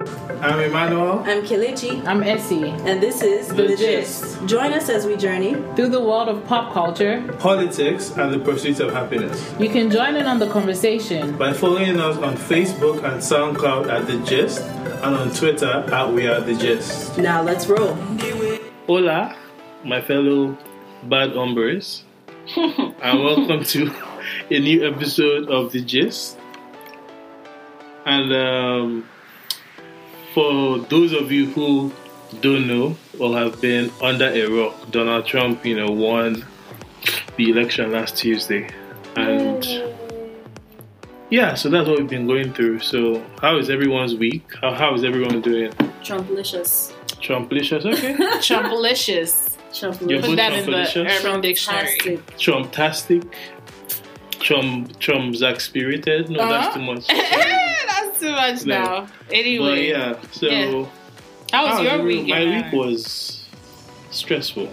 I'm Emmanuel. I'm Kelechi, I'm Essie. and this is The Gist. Join us as we journey. Through the world of pop culture, Politics and the pursuit of happiness. you can join in on the conversation. By following us on Facebook and SoundCloud at The Gist and on Twitter at We Are The Gist. Now let's roll. Hola, my fellow bad hombres, and welcome to a new episode of The Gist. And um, for those of you who don't know or have been under a rock, Donald Trump, you know, won the election last Tuesday. And yeah, so that's what we've been going through. So, how is everyone's week? How, how is everyone doing? Trumplicious. Trumplicious, okay. Trumpalicious. You're Trumplicious. both Put that in the Trumpalicious? Urban Dictionary. Fantastic. Trumptastic. Trump Trump's spirited. No, that's uh-huh. too much. That's too much No. now. But Anyway, yeah, so Yeah. how was how your was week? My week was stressful.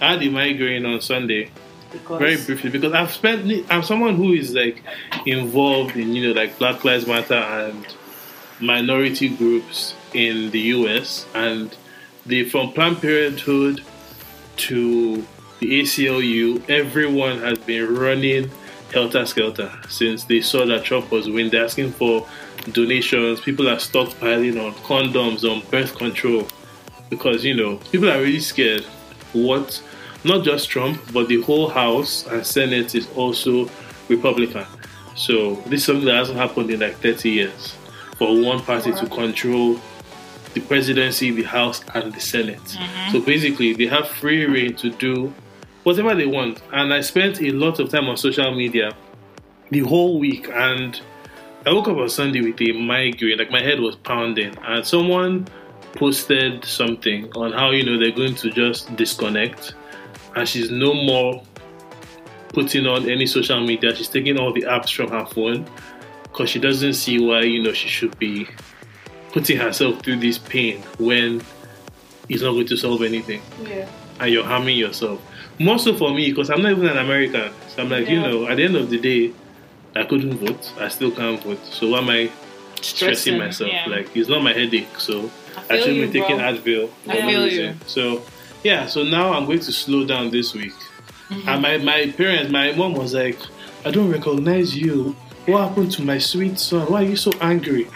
I had a migraine on Sunday. Because Very briefly, because I've spent. I'm someone who is like involved in you know like Black Lives Matter and minority groups in the U.S. and the from Planned Parenthood to the ACLU, everyone has been running helter skelter since they saw that Trump was winning. They're asking for donations. People are stockpiling on condoms, on birth control, because you know people are really scared. What not just Trump, but the whole House and Senate is also Republican. So this is something that hasn't happened in like 30 years for one party to control the presidency, the House, and the Senate. Mm-hmm. So basically, they have free reign to do whatever they want. And I spent a lot of time on social media the whole week, and I woke up on Sunday with a migraine, like my head was pounding, and someone posted something on how you know they're going to just disconnect, and she's no more putting on any social media. She's taking all the apps from her phone because she doesn't see why you know she should be putting herself through this pain when it's not going to solve anything Yeah. and you're harming yourself. More so for me because I'm not even an American. So I'm like, you know, at the end of the day, I couldn't vote. I still can't vote. So why am I stressing Stressing, myself? yeah. Like it's not my headache. So I, feel should you, be taking. Advil. I for no feel reason. you. So yeah. So now I'm going to slow down this week. Mm-hmm. And my my parents, my mom was like, I don't recognize you. What happened to my sweet son? Why are you so angry?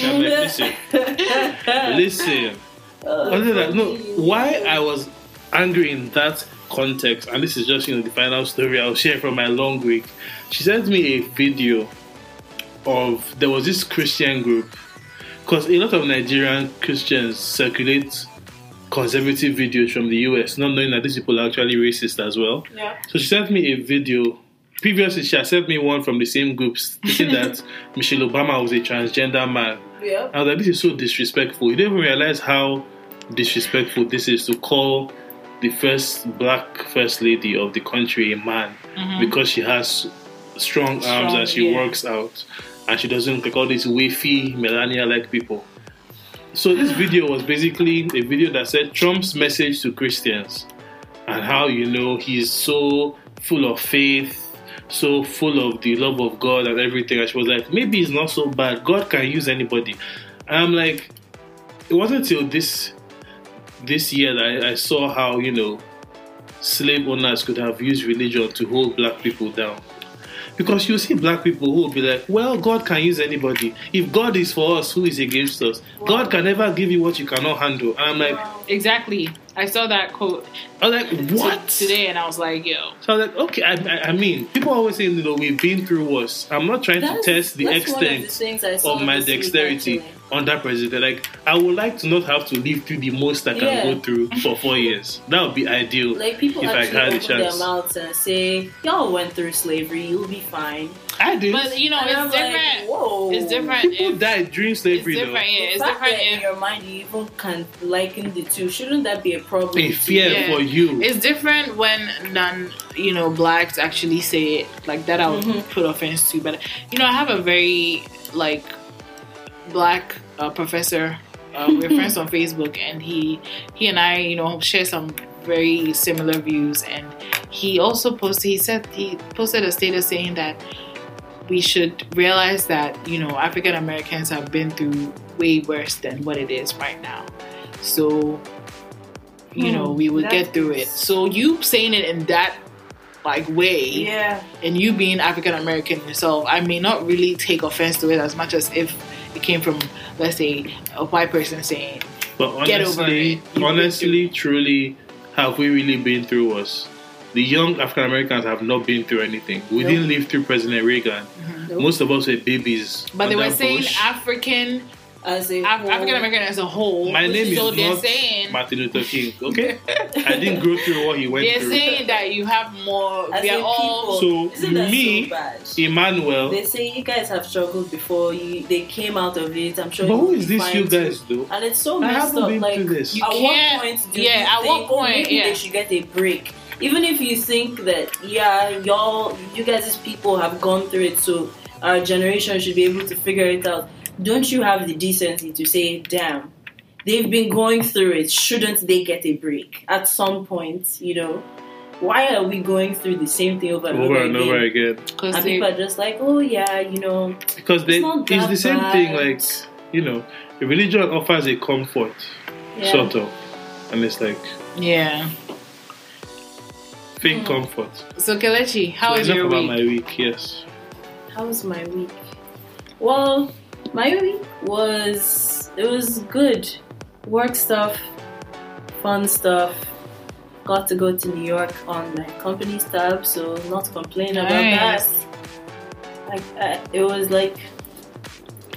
I'm like, listen, listen. Other than no, why I was angry in that context, and this is just you know the final story I'll share from my long week. She sent me a video of there was this Christian group because a lot of Nigerian Christians circulate conservative videos from the US, not knowing that these people are actually racist as well. Yeah. So she sent me a video. Previously, she had sent me one from the same group stating that Michelle Obama was a transgender man. Yeah. I was like, this is so disrespectful. You don't even realize how disrespectful this is to call the first black first lady of the country a man mm-hmm. because she has strong arms Strong, and she yeah. works out and she doesn't look like all these wafy Melania like people. So this video was basically a video that said Trump's message to Christians and how you know he's so full of faith, so full of the love of God and everything. And she was like, maybe it's not so bad. God can use anybody. And I'm like, it wasn't until this this year that I, I saw how you know slave owners could have used religion to hold black people down. Because you see black people who will be like, well, God can use anybody. If God is for us, who is against us? God can never give you what you cannot handle. And I'm like, Exactly. I saw that quote I was like, what? today, and I was like, "Yo, So I was like, okay, I, I, I mean, people always say, you know, we've been through worse. I'm not trying That's- to test the that's one of the extent things I saw of my dexterity actually. Under president. Like, I would like to not have to live through the most I can Yeah. go through for four years. That would be ideal. Like people if I actually had a open their chance. mouths and say, "Y'all went through slavery. You'll be fine." I did. but you know, And it's I'm different. Like, Whoa. it's different. People if- died during It's slavery, though. different. Yeah, it's different. that in your mind you even can liken the two. Shouldn't that be a problem? A fear Yeah. for you. It's different when non, you know, blacks actually say it like that. I would Mhm. put offense to, but you know, I have a very like black uh, professor. Uh, we're friends on Facebook, and he he and I, you know, share some very similar views. And he also posted. He said he posted a status saying that we should realize that you know African Americans have been through way worse than what it is right now. So you Hmm, know we would get through it. So you saying it in that like way Yeah. and you being African American yourself, I may not really take offense to it as much as if it came from, let's say, a white person saying, But Get over honestly, it. You've honestly, truly, have we really been through us? The young African Americans have not been through anything. We Nope. didn't live through President Reagan. Nope. Most of us were babies. but they were saying Bush. African As a Af- whole- African American as a whole. My name so is they're not saying Martin Luther King. Okay, I didn't go through what he went through. they're saying that you have more. As We are a all. people. So, Isn't me- so bad? Emmanuel. They say you guys have struggled before. You they came out of it. I'm sure. But who you'll is be this you guys do? And it's so I messed haven't up. been like, this. You at can't- what point do yeah, you at think, what point, maybe yeah. they should get a break? Even if you think that, yeah, y'all, you guys as people have gone through it, so our generation should be able to figure it out. Don't you have the decency to say, damn, they've been going through it, shouldn't they get a break at some point, you know? Why are we going through the same thing over and over, Over and again? over again. Because And they, people are just like, oh yeah, you know, Because they, It's not it's the same bad. thing, like, you know, religion offers a comfort, yeah. sort of. And it's like, yeah. fake Hmm. comfort. So Kelechi, how so was enough your about my week, yes. How was my week? Well, my week was it was good. Work stuff, fun stuff. Got to go to New York on my company's tab, so not complaining about that. Like I, it was like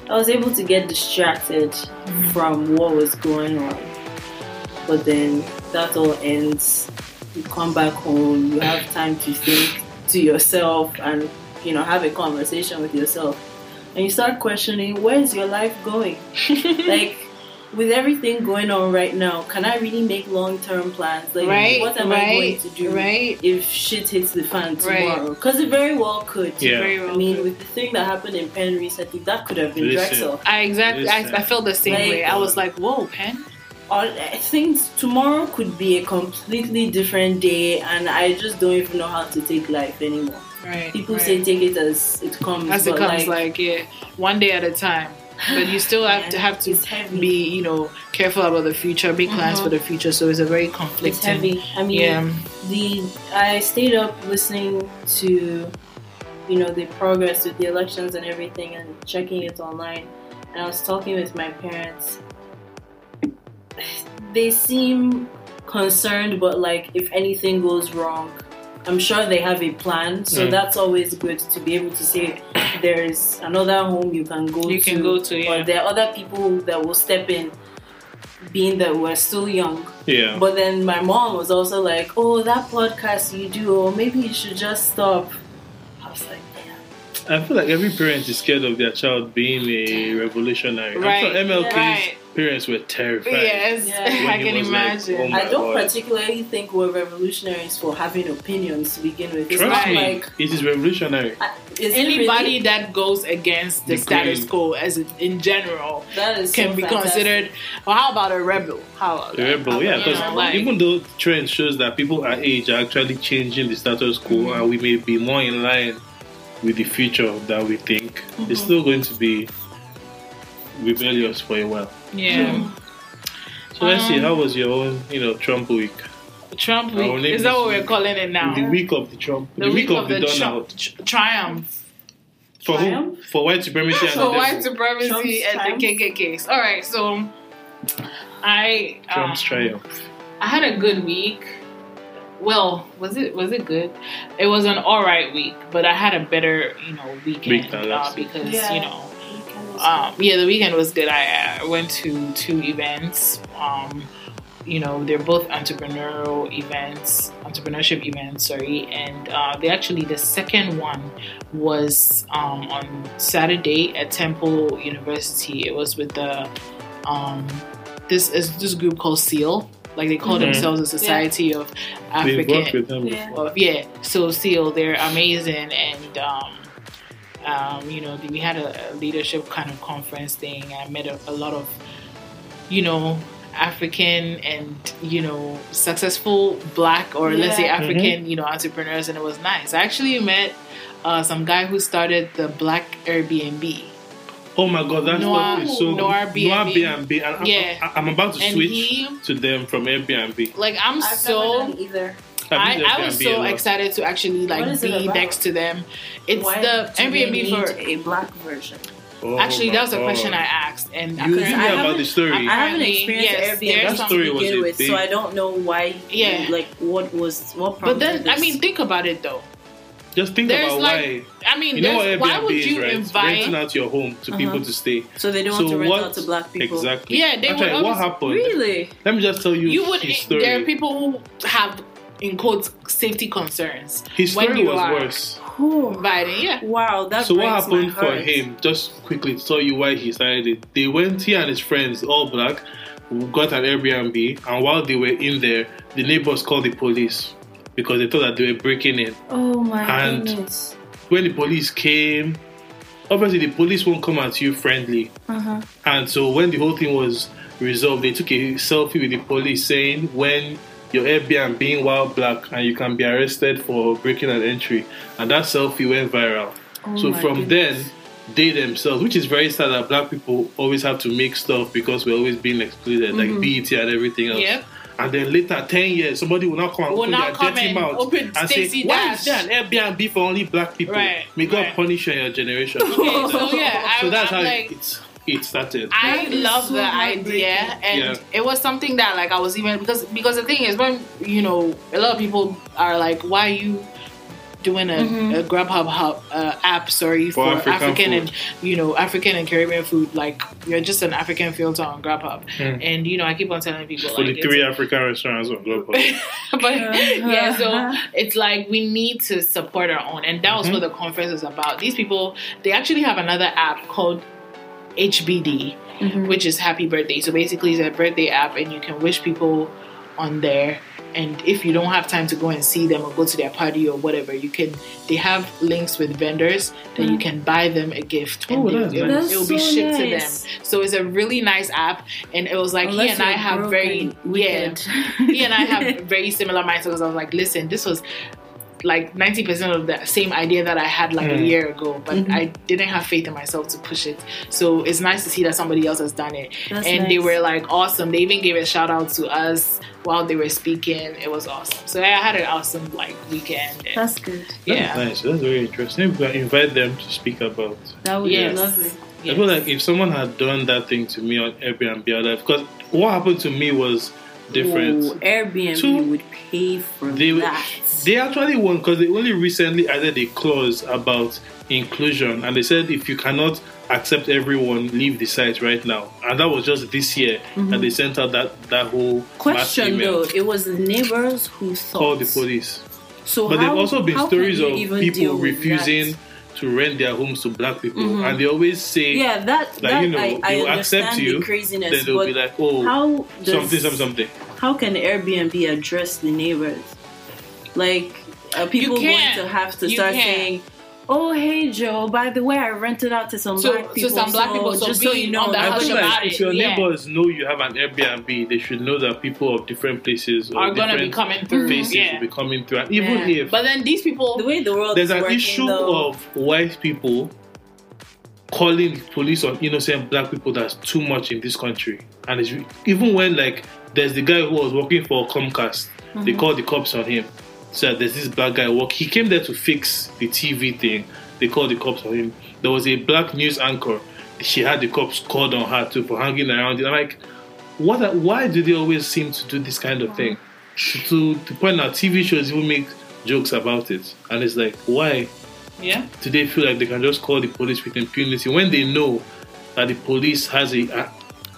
I was able to get distracted Mm-hmm. from what was going on, but then that all ends. You come back home, you have time to think to yourself and you know have a conversation with yourself and you start questioning where's your life going like with everything going on right now can i really make long-term plans like right, what am i going right, to do right. if shit hits the fan tomorrow because it very well could Yeah. Very well i mean could. with the thing that happened in penn recently that could have been Listen. drexel I exactly. I, I felt the same Like- way. I was like, "Whoa, Penn." all uh, I think tomorrow could be a completely different day and i just don't even know how to take life anymore Right. people right. say take it as it comes as it comes, like, yeah, one day at a time. But you still have to have to be, you know, careful about the future, make plans Mhm. for the future. So it's a very conflicting. it's heavy i mean Yeah. the I stayed up listening to you know the progress with the elections and everything and checking it online and I was talking with my parents they seem concerned but like if anything goes wrong I'm sure they have a plan so Mm. that's always good to be able to say there's another home you can go You to can go to, or there are other people that will step in being that we're still young Yeah. but then my mom was also like, "Oh, that podcast you do, or maybe you should just stop." I was like, "Damn." I feel like every parent is scared of their child being a revolutionary. Right, I'm sure MLK's right. Parents were terrified. Yes, Yeah. I When he can was like, imagine. oh I don't God. particularly think we're revolutionaries for having opinions to begin with. It's Trust not me, like it is revolutionary. uh, is Anybody really? that goes against the The status grain. quo, as in, in general, that is can so be fantastic. considered. Well, how about a rebel? How about The that? rebel, How yeah, because you know, like- even though trend shows that people our age are actually changing the status quo Mm-hmm. and we may be more in line with the future that we think, Mm-hmm. it's still going to be rebellious for a while. yeah. So let's see, Um, how was your own, you know, Trump week? Trump Our week. Is that what we're calling it now? The week of the Trump, the, week, of, the, tri- Donald. tr- triumph. For who? For white supremacy and So the white devil. supremacy Trump's and the KKKs. All right, so I Trump's um, triumph. I had a good week. Well, was it was it good? It was an all right week, but I had a better you know weekend Week uh, because Yeah. you know um, yeah, the weekend was good. I, I went to two events. Um, you know, they're both entrepreneurial events, entrepreneurship events, sorry. And uh, they actually, the second one was um, on Saturday at Temple University. It was with the, um, this is this group called SEAL. Like they call Mhm. themselves a Society of We've African worked with them Yeah. before. well, yeah. So Seal, they're amazing, and um, um, you know, we had a, a leadership kind of conference thing. I met a, a lot of, you know, African and you know successful Black or let's say Yeah. African, you know, entrepreneurs, and it was nice. I actually met uh, some guy who started the Black Airbnb. Oh my god, that's Noir- stuff so Noir Noir B&B. B&B. I'm- Yeah. I'm, about to And switch he- to them from Airbnb. Like I'm I've so. never done either. I, I've used I was so excited to actually like be next to them. It's Why the do they Airbnb for a black version. Oh Actually, that was a God. question I asked, and You apparently- tell me I about haven't- the story. I haven't experienced yes, Airbnb there's to some- story was begin a with, big- so I don't know why. Yeah. like what was what but prompted then I mean, think about it though. Just think There's about like, why. I mean, You know what there's- Airbnb why would is, you right? invite? Renting out your home to people Uh-huh. to stay. so they don't so want to rent what out to black people. exactly? Yeah, they Actually, would what happened? Really? Let me just tell you, You would. his story. There are people who have, in quotes, safety concerns. his when story you was are worse. Inviting, yeah. wow, that So what happened for him? Just quickly to tell you why he started it. They went, he and his friends, all black, got an Airbnb, and while they were in there, the neighbors called the police because they thought that they were breaking in. Oh my And- goodness. When the police came, obviously the police won't come at you friendly, Uh huh. and so when the whole thing was resolved, they took a selfie with the police saying when your Airbnb being while black and you can be arrested for breaking an entry, and that selfie went viral. Oh so from goodness. then, they themselves, which is very sad that black people always have to make stuff because we're always being excluded, Mm-hmm. like BET and everything else. Yep. And then later, 10 years, somebody will now come and Will open their dirty mouth open and say, Stacey Why is there an Airbnb for only black people? Right, May God right. punish your generation. Okay, so yeah, so that's I'm how like, it, it started. I That is love so the idea, and Yeah. it was something that like I was even because because the thing is when you know a lot of people are like, why are you doing a, Mm-hmm. a Grubhub hub, uh, app? Sorry for, For African African, and you know African and Caribbean food. Like you're just an African filter on Grubhub, and you know I keep on telling people. For like the three African restaurants on Global. but yeah, so Uh-huh. it's like we need to support our own, and that was what the conference is about. These people, they actually have another app called HBD, mm-hmm. which is Happy Birthday. So basically, it's a birthday app, and you can wish people on there. And if you don't have time to go and see them or go to their party or whatever, you can. They have links with vendors that you mm-hmm. can buy them a gift, and Oh, they- that's it, nice. it will be That's so shipped to them. So it's a really nice app, and it was like he and I have very and yeah he and I have very similar mindsets because I was like, listen, this was like 90% of the same idea that I had like a Mm. year ago, but Mm-hmm. I didn't have faith in myself to push it. So it's nice to see that somebody else has done it. That's and they were like awesome. They even gave a shout out to us while they were speaking. It was awesome. So I had an awesome like weekend. And, That's good. yeah. That's nice. That's very interesting. We can invite them to speak about. That would Yes. be lovely. I feel like if someone had done that thing to me on Airbnb, I'd because what happened to me was different. Ooh, Airbnb Two- would pay for they that. they actually won because they only recently added a clause about inclusion and they said if you cannot accept everyone leave the site right now and that was just this year and they sent out that that whole mass Mm-hmm. Question email though, it was the neighbors who thought. called the police So but how, there've also been stories of people refusing that? To rent their homes to black people mm-hmm. and they always say Yeah, that like that you know I, I they'll accept you the craziness, then they'll be like oh how does, something something something How can Airbnb address the neighbors? Like, are people going to have to You start can't. saying, "Oh, hey Joe, by the way, I rented out to some So- black to people, some black people, so just so you know." on the I hush feel that's- about like if your yeah. neighbors know you have an Airbnb, they should know that people of different places Are gonna be coming through. faces Yeah. will be coming through. And even Yeah. if But then these people the way the world there's is an working, issue though, of white people calling police on innocent black people that's too much in this country. And it's, even when like there's the guy who was working for Comcast, they Mm-hmm. called the cops on him. So there's this black guy walk. He came there to fix the TV thing. They called the cops on him. There was a black news anchor. She had the cops called on her too for hanging around. And I'm like, what? Why do they always seem to do this kind of thing? To the point now, TV shows even make jokes about it, and it's like, why? Yeah. do they feel like they can just call the police with impunity when they know that the police has a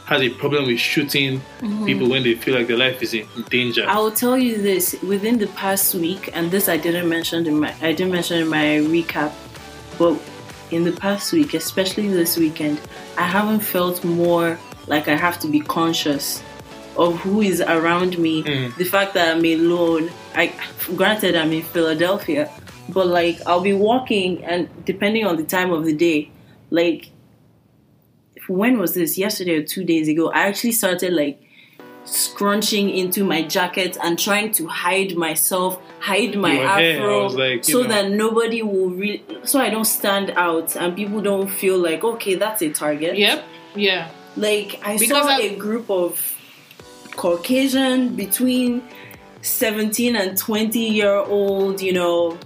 has a problem with shooting mm-hmm. people when they feel like their life is in danger? I will tell you this: within the past week, and this I didn't mention in my I didn't mention in my recap, but in the past week, especially this weekend, I haven't felt more like I have to be conscious of who is around me. Mm. The fact that I'm alone. I granted I'm in Philadelphia, but like I'll be walking, and depending on the time of the day, like when was this? Yesterday or two days ago, I actually started like scrunching into my jacket and trying to hide myself, hide my Your afro, like, so know. that nobody will re- so I don't stand out and people don't feel like okay, that's a target. Yep. Yeah. Like I Because saw I- a group of Caucasian between 17 and 20 year old, you know,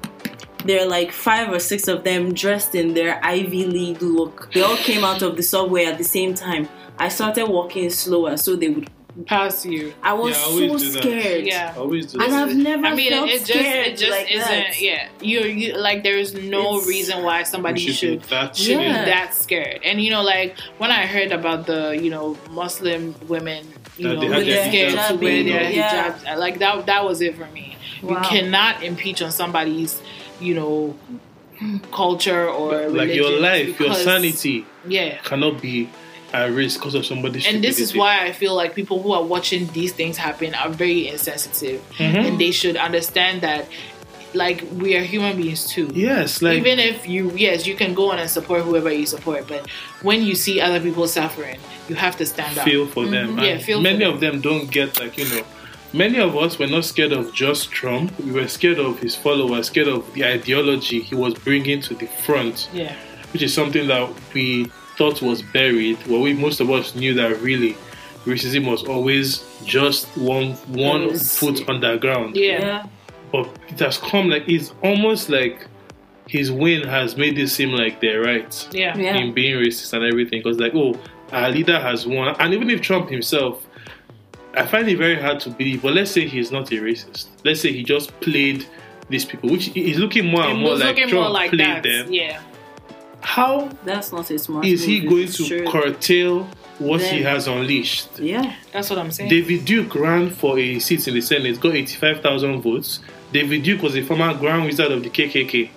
they're like five or six of them dressed in their Ivy League look. They all came out of the subway at the same time. I started walking slower so they would. Pass you. I was Yeah, I always so do that. scared. Yeah. I always do And that. I've never I mean, felt it, it just scared it just like isn't. that. Yeah, you you like there is no It's- reason why somebody We should be that should be Yeah. that scared. And you know, like when I heard about the you know Muslim women, you That know, they their scared to hijab wear in, their yeah. hijab, like that that was it for me. You cannot impeach on somebody's you know culture or like your life, your sanity Yeah. cannot be at risk because of somebody's And this is why I feel like people who are watching these things happen are very insensitive, Mhm. and they should understand that, like, we are human beings too. Yes, like Even if you, yes, you can go on and support whoever you support, but when you see other people suffering, you have to stand up. feel for them. Yeah, And feel for many them. of them don't get like you know. Many of us were not scared of just Trump. We were scared of his followers, scared of the ideology he was bringing to the front, Yeah, which is something that we thought was buried. Well, we most of us knew that really racism was always just one one was- foot underground. yeah, But it has come like it's almost like his win has made it seem like they're right yeah, Yeah. in being racist and everything. Because like, oh, our leader has won, and even if Trump himself, I find it very hard to believe. But let's say he's not a racist. Let's say he just played these people, which is looking more It and more like Trump more like played that. them. Yeah, How That's not a smart is he going to true. curtail what he has unleashed? Yeah. that's what I'm saying. David Duke ran for a seat in the Senate, got 85,000 votes. David Duke was a former Grand Wizard of the KKK.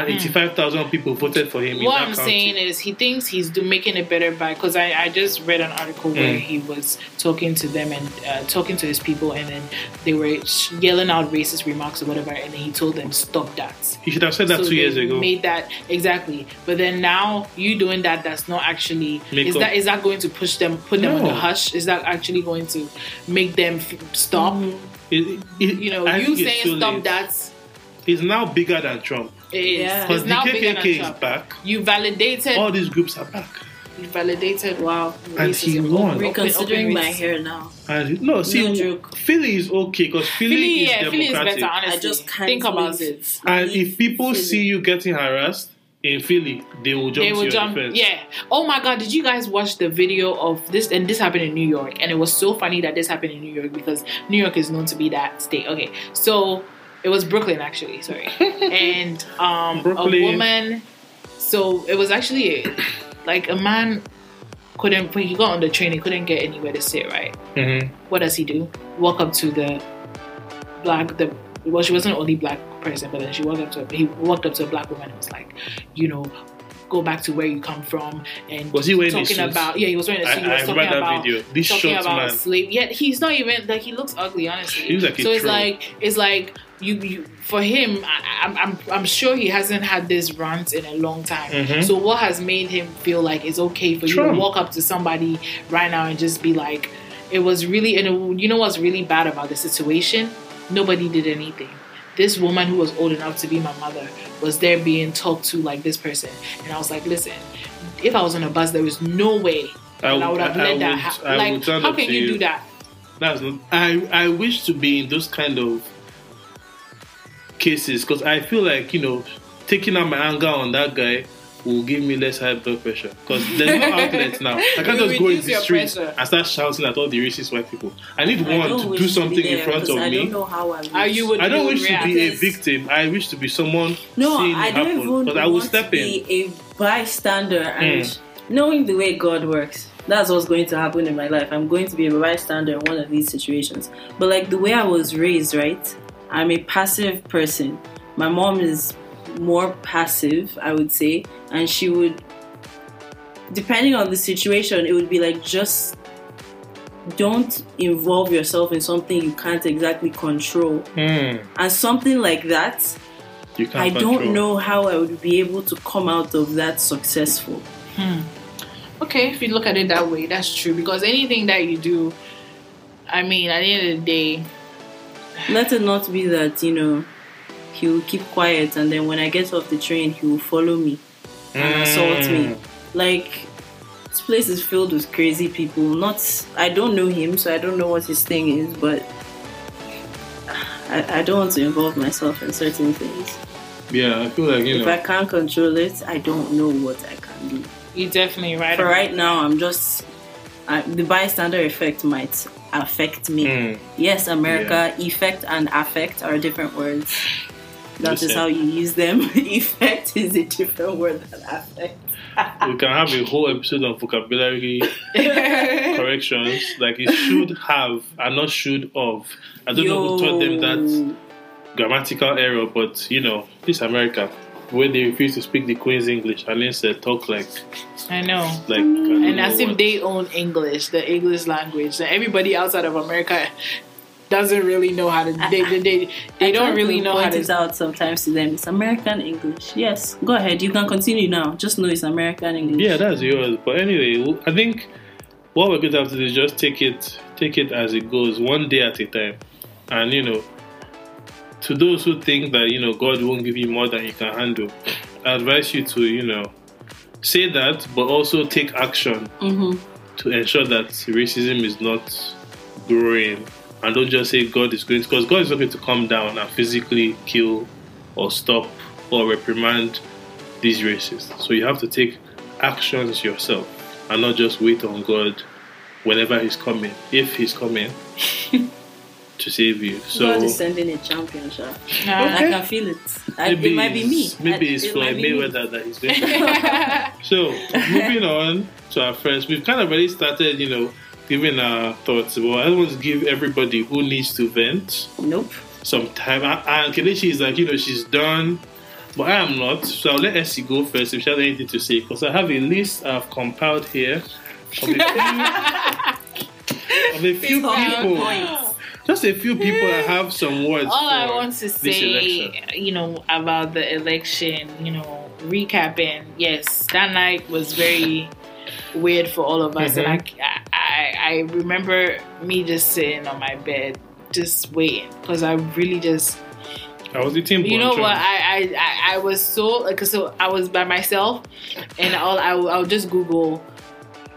And 85,000 people voted for him Hmm. what I'm county. saying is he thinks he's do, making it better by because I, I just read an article where Mm. he was talking to them and uh, talking to his people and then they were yelling out racist remarks or whatever and then he told them stop that. he should have said that So two years ago. Made that exactly, but then now you doing that. That's not actually. Make is up- that is that going to push them, put them on the hush? Is that actually going to make them f- stop? It- it- You know, I you saying stop that. It's now bigger than Trump. It is. Yeah. Because It's the now bigger KKK is back. You validated. All these groups are back. You validated. Wow. And he won. Reconsidering my hair now. And no, see, No joke. Philly is okay because Philly, Philly, is yeah, Philly is democratic. better. Honestly, I just can't think about leave. it. and Leave if people Philly. see you getting harassed in Philly, they will jump They to will your jump. defense. Yeah. Oh my God! Did you guys watch the video of this? And this happened in New York, and it was so funny that this happened in New York because New York is known to be that state. Okay, so it was Brooklyn actually. Sorry, and um, Brooklyn. a woman. So it was actually like a man couldn't when he got on the train, he couldn't get anywhere to sit. Right. Mhm. What does he do? Walk up to the black the well she wasn't the only black person but then she walked up to he walked up to a black woman and was like you know go back to where you come from and Was he wearing talking about yeah he was wearing a I- suit he I talking about video. This talking about man. slave yet he's not even like he looks ugly honestly He looks like a so it's troll. like it's like you, you for him I, I'm, I'm I'm sure he hasn't had this rant in a long time Mhm. so what has made him feel like it's okay for you to walk up to somebody right now and just be like it was really and it, you know what's really bad about the situation nobody did anything this woman who was old enough to be my mother was there being talked to like this person and i was like listen if i was on a bus there was no way that I, would have I let that happen like how can you, you. do that That's not. I I wish to be in those kind of cases because I feel like you know taking out my anger on that guy will give me less high blood pressure because there's no outlet now. I can't just go in the streets pressure. and start shouting at all the racist white people. I need I one to do be something in front because of I me. don't know how I. Are you would I don't wish would to be a victim. I wish to be someone No, seeing I don't happen even because I will want step to in. be a bystander and Mm. knowing the way God works. That's what's going to happen in my life. I'm going to be a bystander in one of these situations. But like the way I was raised, right? I'm a passive person. My mom is more passive, I would say, and she would depending on the situation, it would be like just don't involve yourself in something you can't exactly control. Hmm, And something like that, you can't I control. don't know how I would be able to come out of that successful. Okay, if you look at it that way, that's true. Because anything that you do, I mean, at the end of the day, Let it not be that, you know, he will keep quiet and then when I get off the train, he will follow me and assault me. Mm. Like, this place is filled with crazy people. Not, I don't know him, so I don't know what his thing is, but I, I don't want to involve myself in certain things. Yeah, I feel like you If know. I can't control it, I don't know what I can do. you're definitely right. For right now, I'm just I, the bystander effect might affect me. Mm. Yes, America, effect and affect are different words. That is how you use them. effect is a different word than affect. we can have a whole episode on vocabulary corrections. Like it should have and not should of. I don't know who taught them that grammatical error, but you know, this America, where they refuse to speak the Queen's English and instead talk like I know. like I don't And know as if what. they own English, the English language. And everybody outside of America doesn't really know how to. They they they, they don't really know how point to. it out sometimes to them. It's American English. Yes, go ahead. You can continue now. Just know it's American English. Yeah, that's yours. But anyway, I think what we're going to have to do is just take it, take it as it goes, one day at a time. And you know, to those who think that you know God won't give you more than you can handle, I advise you to you know say that, but also take action Mm-hmm. to ensure that racism is not growing. And don't just say God is going because God is not going to come down and physically kill or stop or reprimand these racists. So you have to take actions yourself and not just wait on God whenever He's coming, if He's coming to save you. So God is sending a champion, Sha. Nah. I can feel it. I, it might be me. Maybe I- it's it Floyd might me. Mayweather that he's going so, moving on to our friends, we've kind of already started, you know, giving our thoughts. But I want to give everybody who needs to vent Nope. some time. And- And Kelechi is like, you know, she's done. But I am not. So I'll let Essie go first if she has anything to say. Because I have a list I've compiled here of a few, of a few people. points. Just a few people that have some words. All I want to say, election. you know, about the election, you know, recapping. Yes, that night was very weird for all of us, and I, I, I remember me just sitting on my bed, just waiting, because I really just I was eating you know what? I, I, I, I was so like so I was by myself, and all I, will- I would just Google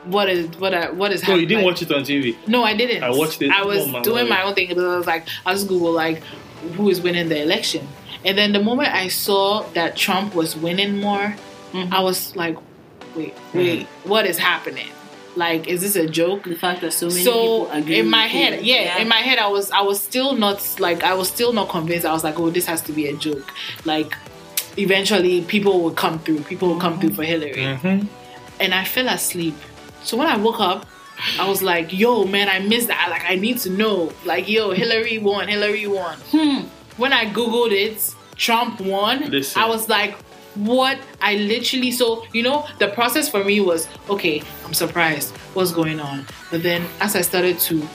what is what I, what is No, happening. you didn't watch it on TV. No, I didn't. I watched it. I was Oh, my doing Lord. my own thing, because I was like, I just Google like who is winning the election, and then the moment I saw that Trump was winning more, Mhm. I was like, wait, Hmm. wait, what is happening? Like, is this a joke? The fact that so many so people agree in my with head you. yeah, in my head i was i was still not like i was still not convinced i was like oh this has to be a joke like eventually people will come through people will come through for hillary Mm-hmm. and i fell asleep so when i woke up i was like yo man i missed that like i need to know like yo hillary won hillary won Hmm. when i googled it trump won Listen. i was like what i literally so you know the process for me was okay i'm surprised what's going on but then as i started to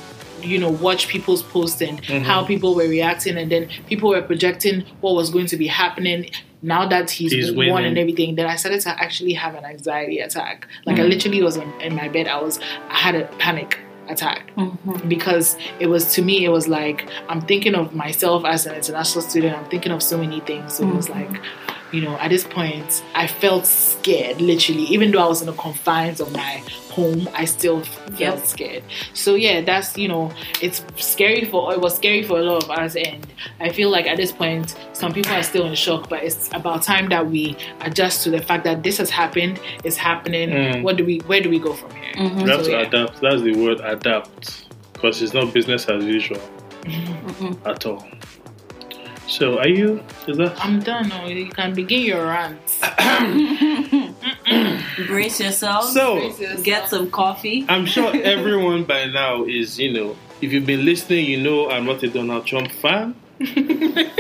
you know watch people's posts and Mm-hmm. how people were reacting and then people were projecting what was going to be happening now that he's, He's won and everything then i started to actually have an anxiety attack. Like i Mm. literally was in, in my bed. I was i had a panic attack Mhm. because it was to me it was like i'm thinking of myself as an international student. I'm thinking of so many things. So it was like you know at this point i felt scared literally even though i was in the confines of my home i still felt Yep. scared so yeah that's you know it's scary for it was scary for a lot of us and i feel like at this point some people are still in shock but it's about time that we adjust to the fact that this has happened it's happening Mm. what do we where do we go from here Mhm. You have So, to yeah. adapt. That's the word adapt. Because it's not business as usual Mhm. at all. So, are you? Is that? I'm done. No, you can begin your rant. Brace yourself. So, get some coffee. I'm sure everyone by now is, you know, if you've been listening, you know I'm not a Donald Trump fan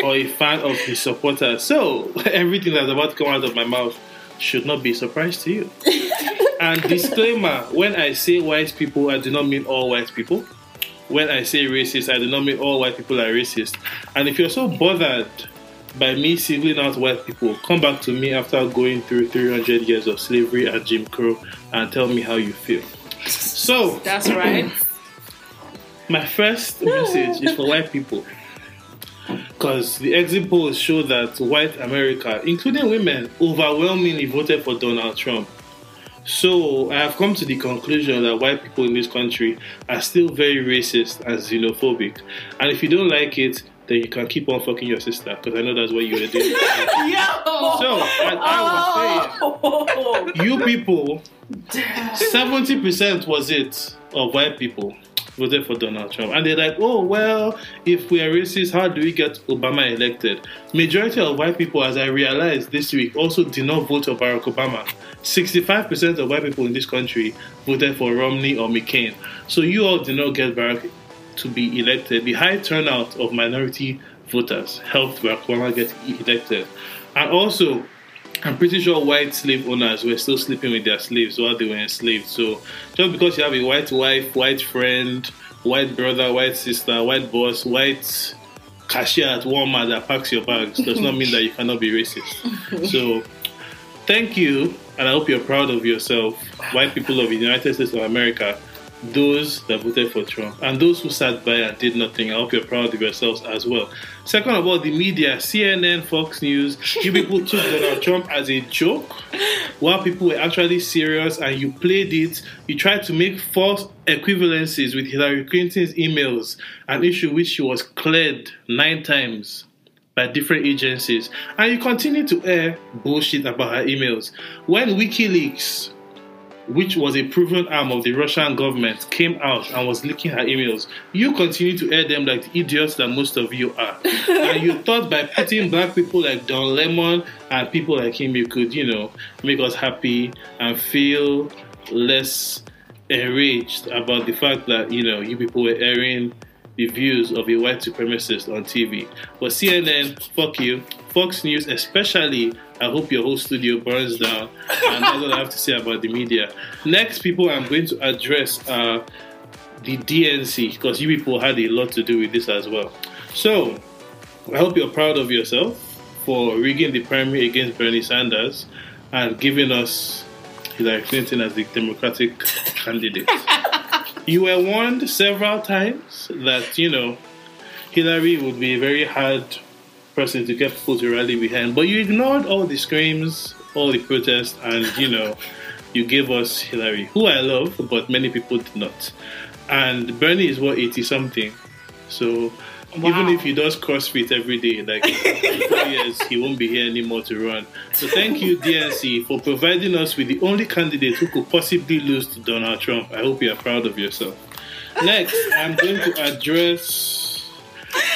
or a fan of his supporters. So, everything that's about to come out of my mouth should not be a surprise to you. and disclaimer when I say white people, I do not mean all white people. When I say racist, I do not mean all white people are racist. And if you're so bothered by me singling out white people, come back to me after going through 300 years of slavery and Jim Crow and tell me how you feel. So, That's right. my first message is for white people. Because the exit polls show that white America, including women, overwhelmingly voted for Donald Trump. So I have come to the conclusion that white people in this country are still very racist and xenophobic. And if you don't like it, then you can keep on fucking your sister because I know that's what you were doing. so I was saying, oh. you people, seventy percent was it of white people voted for Donald Trump, and they're like, oh well, if we are racist, how do we get Obama elected? Majority of white people, as I realized this week, also did not vote for Barack Obama. 65% of white people in this country voted for Romney or McCain. So you all did not get Barack to be elected. The high turnout of minority voters helped Barack Obama get elected. And also, I'm pretty sure white slave owners were still sleeping with their slaves while they were enslaved. So just because you have a white wife, white friend, white brother, white sister, white boss, white cashier at Walmart that packs your bags does not mean that you cannot be racist. So thank you, and I hope you're proud of yourself, white people of the United States of America, those that voted for Trump, and those who sat by and did nothing. I hope you're proud of yourselves as well. Second of all, the media, CNN, Fox News, you people took Donald Trump as a joke while people were actually serious and you played it. You tried to make false equivalencies with Hillary Clinton's emails, an issue which she was cleared nine times by different agencies, and you continue to air bullshit about her emails. When WikiLeaks which was a proven arm of the Russian government, came out and was leaking her emails, you continue to air them like the idiots that most of you are. and you thought by putting black people like Don Lemon and people like him, you could, you know, make us happy and feel less enraged about the fact that, you know, you people were airing the views of a white supremacist on TV. But CNN, fuck you. Fox News, especially, I hope your whole studio burns down. And that's all I have to say about the media. Next, people I'm going to address are the DNC, because you people had a lot to do with this as well. So, I hope you're proud of yourself for rigging the primary against Bernie Sanders and giving us Hillary Clinton as the Democratic candidate. You were warned several times that, you know, Hillary would be a very hard person to get people to rally behind, but you ignored all the screams, all the protests, and, you know, you gave us Hillary, who I love, but many people did not. And Bernie is what, 80 something. So Wow. even if he does CrossFit every day, like four years, he won't be here anymore to run. So thank you, DNC, for providing us with the only candidate who could possibly lose to Donald Trump. I hope you are proud of yourself. Next, I'm going to address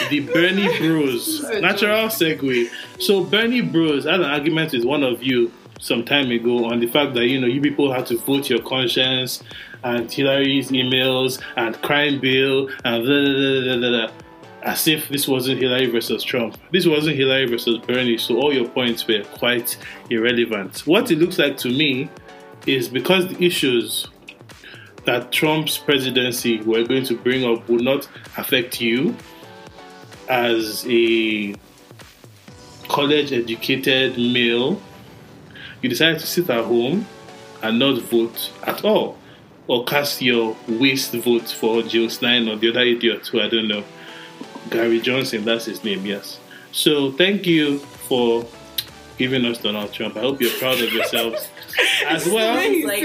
the Bernie Bros. Natural segue. So Bernie Bros had an argument with one of you some time ago on the fact that you know you people had to vote your conscience and Hillary's emails and crime bill and blah, blah, blah, blah, blah as if this wasn't Hillary versus Trump. This wasn't Hillary versus Bernie, so all your points were quite irrelevant. What it looks like to me is because the issues that Trump's presidency were going to bring up would not affect you as a college educated male, you decided to sit at home and not vote at all. Or cast your waste vote for Jill Stein or the other idiot who I don't know. Gary Johnson, that's his name, yes. So thank you for giving us Donald Trump. I hope you're proud of yourselves as well. Like-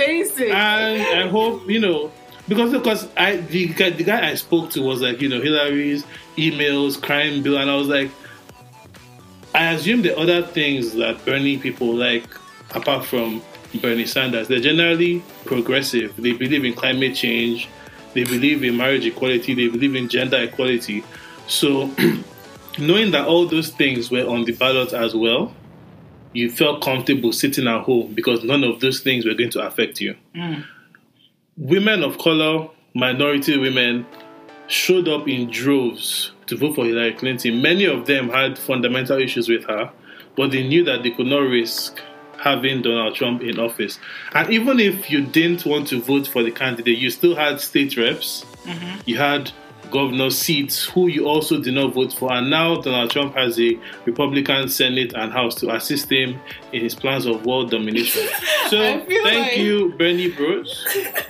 And I hope, you know, because because I the guy, the guy I spoke to was like, you know, Hillary's emails, crime bill, and I was like, I assume the other things that Bernie people like, apart from Bernie Sanders, they're generally progressive. They believe in climate change, they believe in marriage equality, they believe in gender equality. So, knowing that all those things were on the ballot as well, you felt comfortable sitting at home because none of those things were going to affect you. Mm. Women of color, minority women, showed up in droves to vote for Hillary Clinton. Many of them had fundamental issues with her, but they knew that they could not risk having Donald Trump in office. And even if you didn't want to vote for the candidate, you still had state reps, mm-hmm. you had governor seats who you also did not vote for. And now Donald Trump has a Republican Senate and House to assist him in his plans of world domination. So thank like- you, Bernie Bros.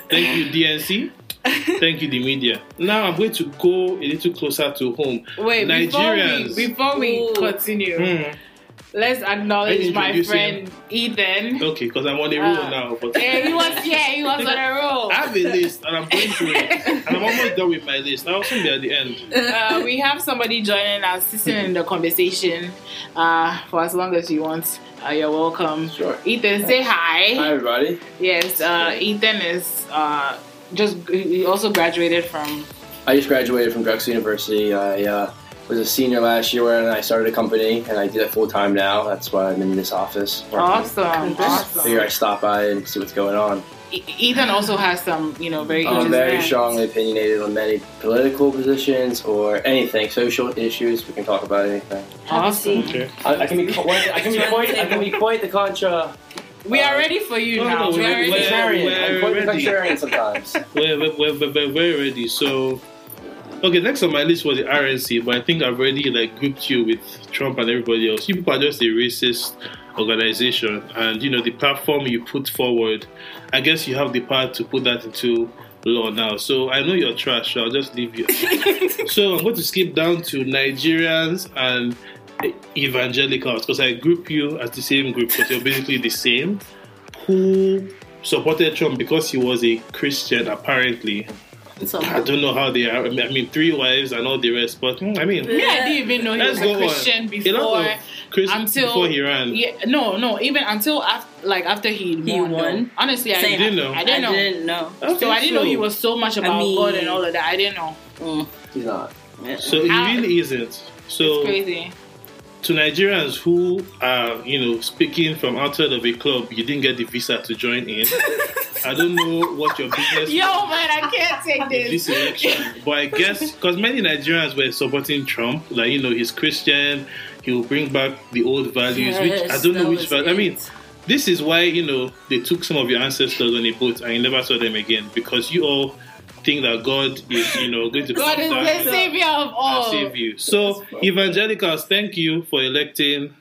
Thank you, DNC. Thank you, the media. Now I'm going to go a little closer to home. Wait, Nigerians. before we, before we continue, Hmm. Let's acknowledge my Introduce friend Ethan. Okay, because I'm on a roll Uh, now. But Yeah, he was. Yeah, he was on a roll. I have a list and I'm going through it. And I'm almost done with my list. I'll soon be at the end. Uh, we have somebody joining us, listening in the conversation uh, for as long as you want. Uh, you're welcome. Sure. Ethan, say hi. Hi, everybody. Yes, uh, Ethan is uh, just. He also graduated from. I just graduated from Drexel University. I uh, was a senior last year when I started a company, and I do that full time now. That's why I'm in this office. working. Awesome, Congrats. Figure I stop by and see what's going on. E- Ethan also has some, you know, very. I'm very designs. strongly opinionated on many political positions or anything, social issues. We can talk about anything. Awesome. Okay. I, I can be quite, I can be quite, I can be quite the contra. We are ready for you No, now. no, we are we're- ready. we're- Contrarian. I'm quite ready. sometimes. We're, we're, we're, we're, we're ready. So, okay, next on my list was the RNC, but I think I've already like grouped you with Trump and everybody else. You people are just a racist organization, and you know the platform you put forward. I guess you have the power to put that into law now. So I know you're trash. So I'll just leave you. so I'm going to skip down to Nigerians and evangelicals because I group you as the same group because you're basically the same. Who supported Trump because he was a Christian, apparently. So, I don't know how they are. I mean, three wives and all the rest, but mm, I mean, Me, I didn't even know he was a Christian on. before. a lot of Christians until before he ran. Yeah, no, no. Even until after, like after he, He won. won? though. Honestly, I Same. didn't You didn't know? I didn't know. I didn't know. Okay, So I didn't know he was so much about mean- God and all of that. I didn't know. Mm. He's not. So it How- really isn't. So It's crazy. To Nigerians who are, you know, speaking from outside of a club, you didn't get the visa to join in. I don't know what your business Yo, man, I can't take this this. election, but I guess because many Nigerians were supporting Trump, like you know, he's Christian, he will bring back the old values, which I don't know which was value. I mean, this is why you know they took some of your ancestors on a boat and you never saw them again because you all think that God is, you know, going to God is the savior of all. save you. So, evangelicals, thank you for electing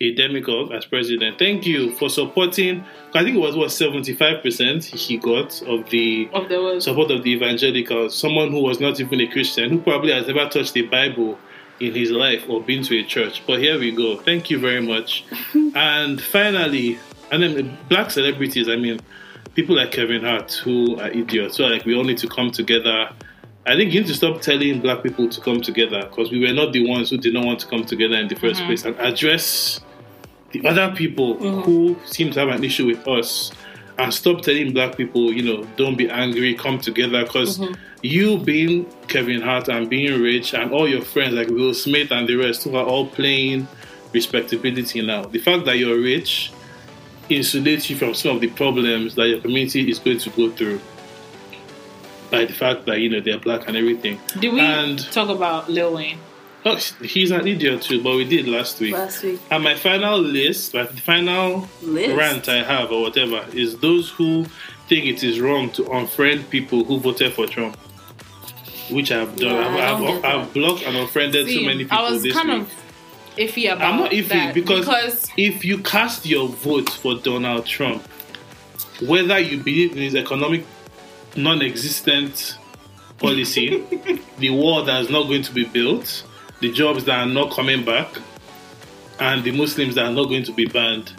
a demagogue as president. Thank you for supporting. I think it was what seventy five percent he got of the Of the support of the evangelicals. Someone who was not even a Christian, who probably has never touched the Bible in his life or been to a church. But here we go. Thank you very much. and finally, and then black celebrities. I mean, people like Kevin Hart who are idiots. So like we all need to come together. I think you need to stop telling black people to come together because we were not the ones who did not want to come together in the 1st mm-hmm. place and address the other people mm. who seem to have an issue with us and stop telling black people, you know, don't be angry, come together. Because mm-hmm. you being Kevin Hart and being rich and all your friends like Will Smith and the rest who are all playing respectability now, the fact that you're rich insulates you from some of the problems that your community is going to go through by the fact that, you know, they're black and everything. Did we And- talk about Lil Wayne? Oh, he's an idiot too, but we did last week. Last week. And my final list, my final List. rant I have or whatever is those who think it is wrong to unfriend people who voted for Trump. Which I've done. Yeah, I I've, I've, I've blocked and unfriended See, so many people I was this kind week. of iffy about I'm not iffy that because, because if you cast your vote for Donald Trump, whether you believe in his economic non-existent policy, the wall that is not going to be built, the jobs that are not coming back, and the Muslims that are not going to be banned,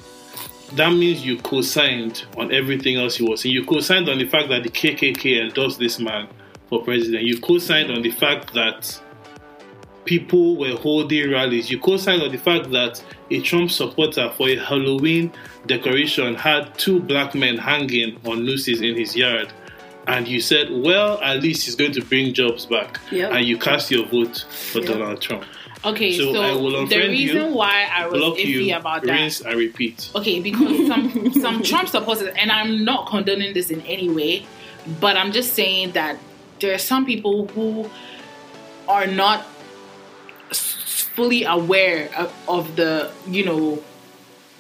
that means you co-signed on everything else he was saying. You co-signed on the fact that the KKK endorsed this man for president. You co-signed on the fact that people were holding rallies. You co-signed on the fact that a Trump supporter for a Halloween decoration had two black men hanging on nooses in his yard. And you said, well, at least he's going to bring jobs back. Yep. And you cast your vote for Yep. Donald Trump. okay, So so, I will the reason you, why I was Block iffy you, about that rinse and repeat. Okay, because some some Trump supporters, and I'm not condoning this in any way, but I'm just saying that there are some people who are not s- fully aware of, of the you know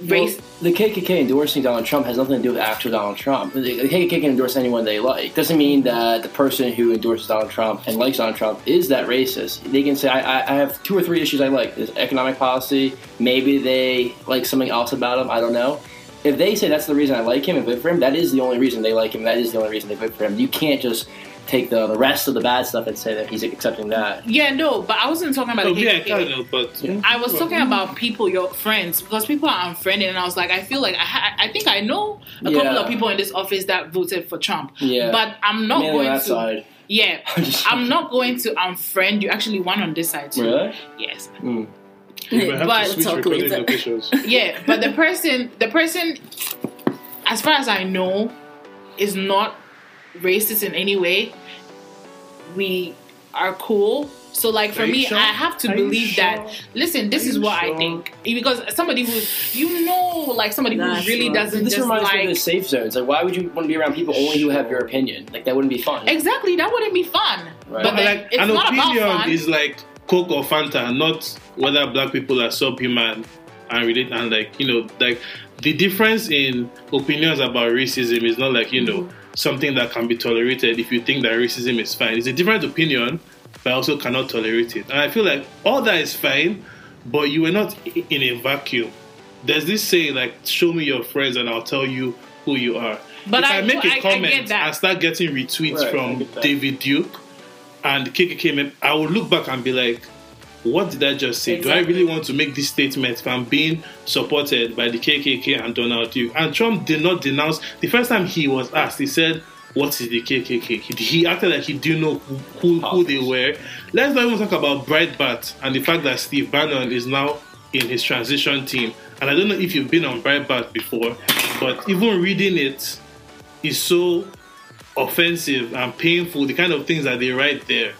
race. Well, the KKK endorsing Donald Trump has nothing to do with actual Donald Trump. The KKK can endorse anyone they like. Doesn't mean that the person who endorses Donald Trump and likes Donald Trump is that racist. They can say, I, I, I have two or three issues I like. There's economic policy. Maybe they like something else about him. I don't know. if they say that's the reason I like him and vote for him, that is the only reason they like him. That is the only reason they vote for him. You can't just take the, the rest of the bad stuff and say that he's accepting that. Yeah, no, but I wasn't talking about Oh, the yeah, kind of, but Yeah. I was talking about people, your friends, because people are unfriended, and I was like, I feel like I, ha- I think I know a couple Yeah. of people in this office that voted for Trump. Yeah. but I'm not Mainly going that to. side. Yeah, I'm not going to unfriend you. Actually, one on this side too. Really? Yes. Mm. we have But to switch talk recording later. Yeah, but the person, the person, as far as I know, is not racist in any way. We are cool. So, like for Are me, sure? I have to Are you believe that. Listen, this Are is you what I think because somebody who you know, like somebody Nah, who really sure. doesn't This just reminds me of the safe zones. Like, why would you want to be around people only who have your opinion? Like, that wouldn't be fun. exactly that wouldn't be fun. Right. But then like it's an not about opinion fun. is like Coke or Fanta, not whether black people are subhuman and relate and like you know like the difference in opinions about racism is not like you know mm-hmm. Something that can be tolerated if you think that racism is fine. It's a different opinion, but I also cannot tolerate it. And I feel like all that is fine, but you were not in a vacuum. There's this saying like, "Show me your friends, and I'll tell you who you are." But if I- I, make I- I a get comment I and start getting retweets Right, from. David Duke and KKK, I will look back and be like, what did I just say? Do I really want to make this statement if I'm being supported by the KKK and Donald Duke? And Trump did not denounce. The first time he was asked, he said, what is the KKK? He, he acted like he didn't know who, who, who they were. Let's not even talk about Breitbart and the fact that Steve Bannon is now in his transition team. And I don't know if you've been on Breitbart before, but even reading it is so offensive and painful. The kind of things that they write there,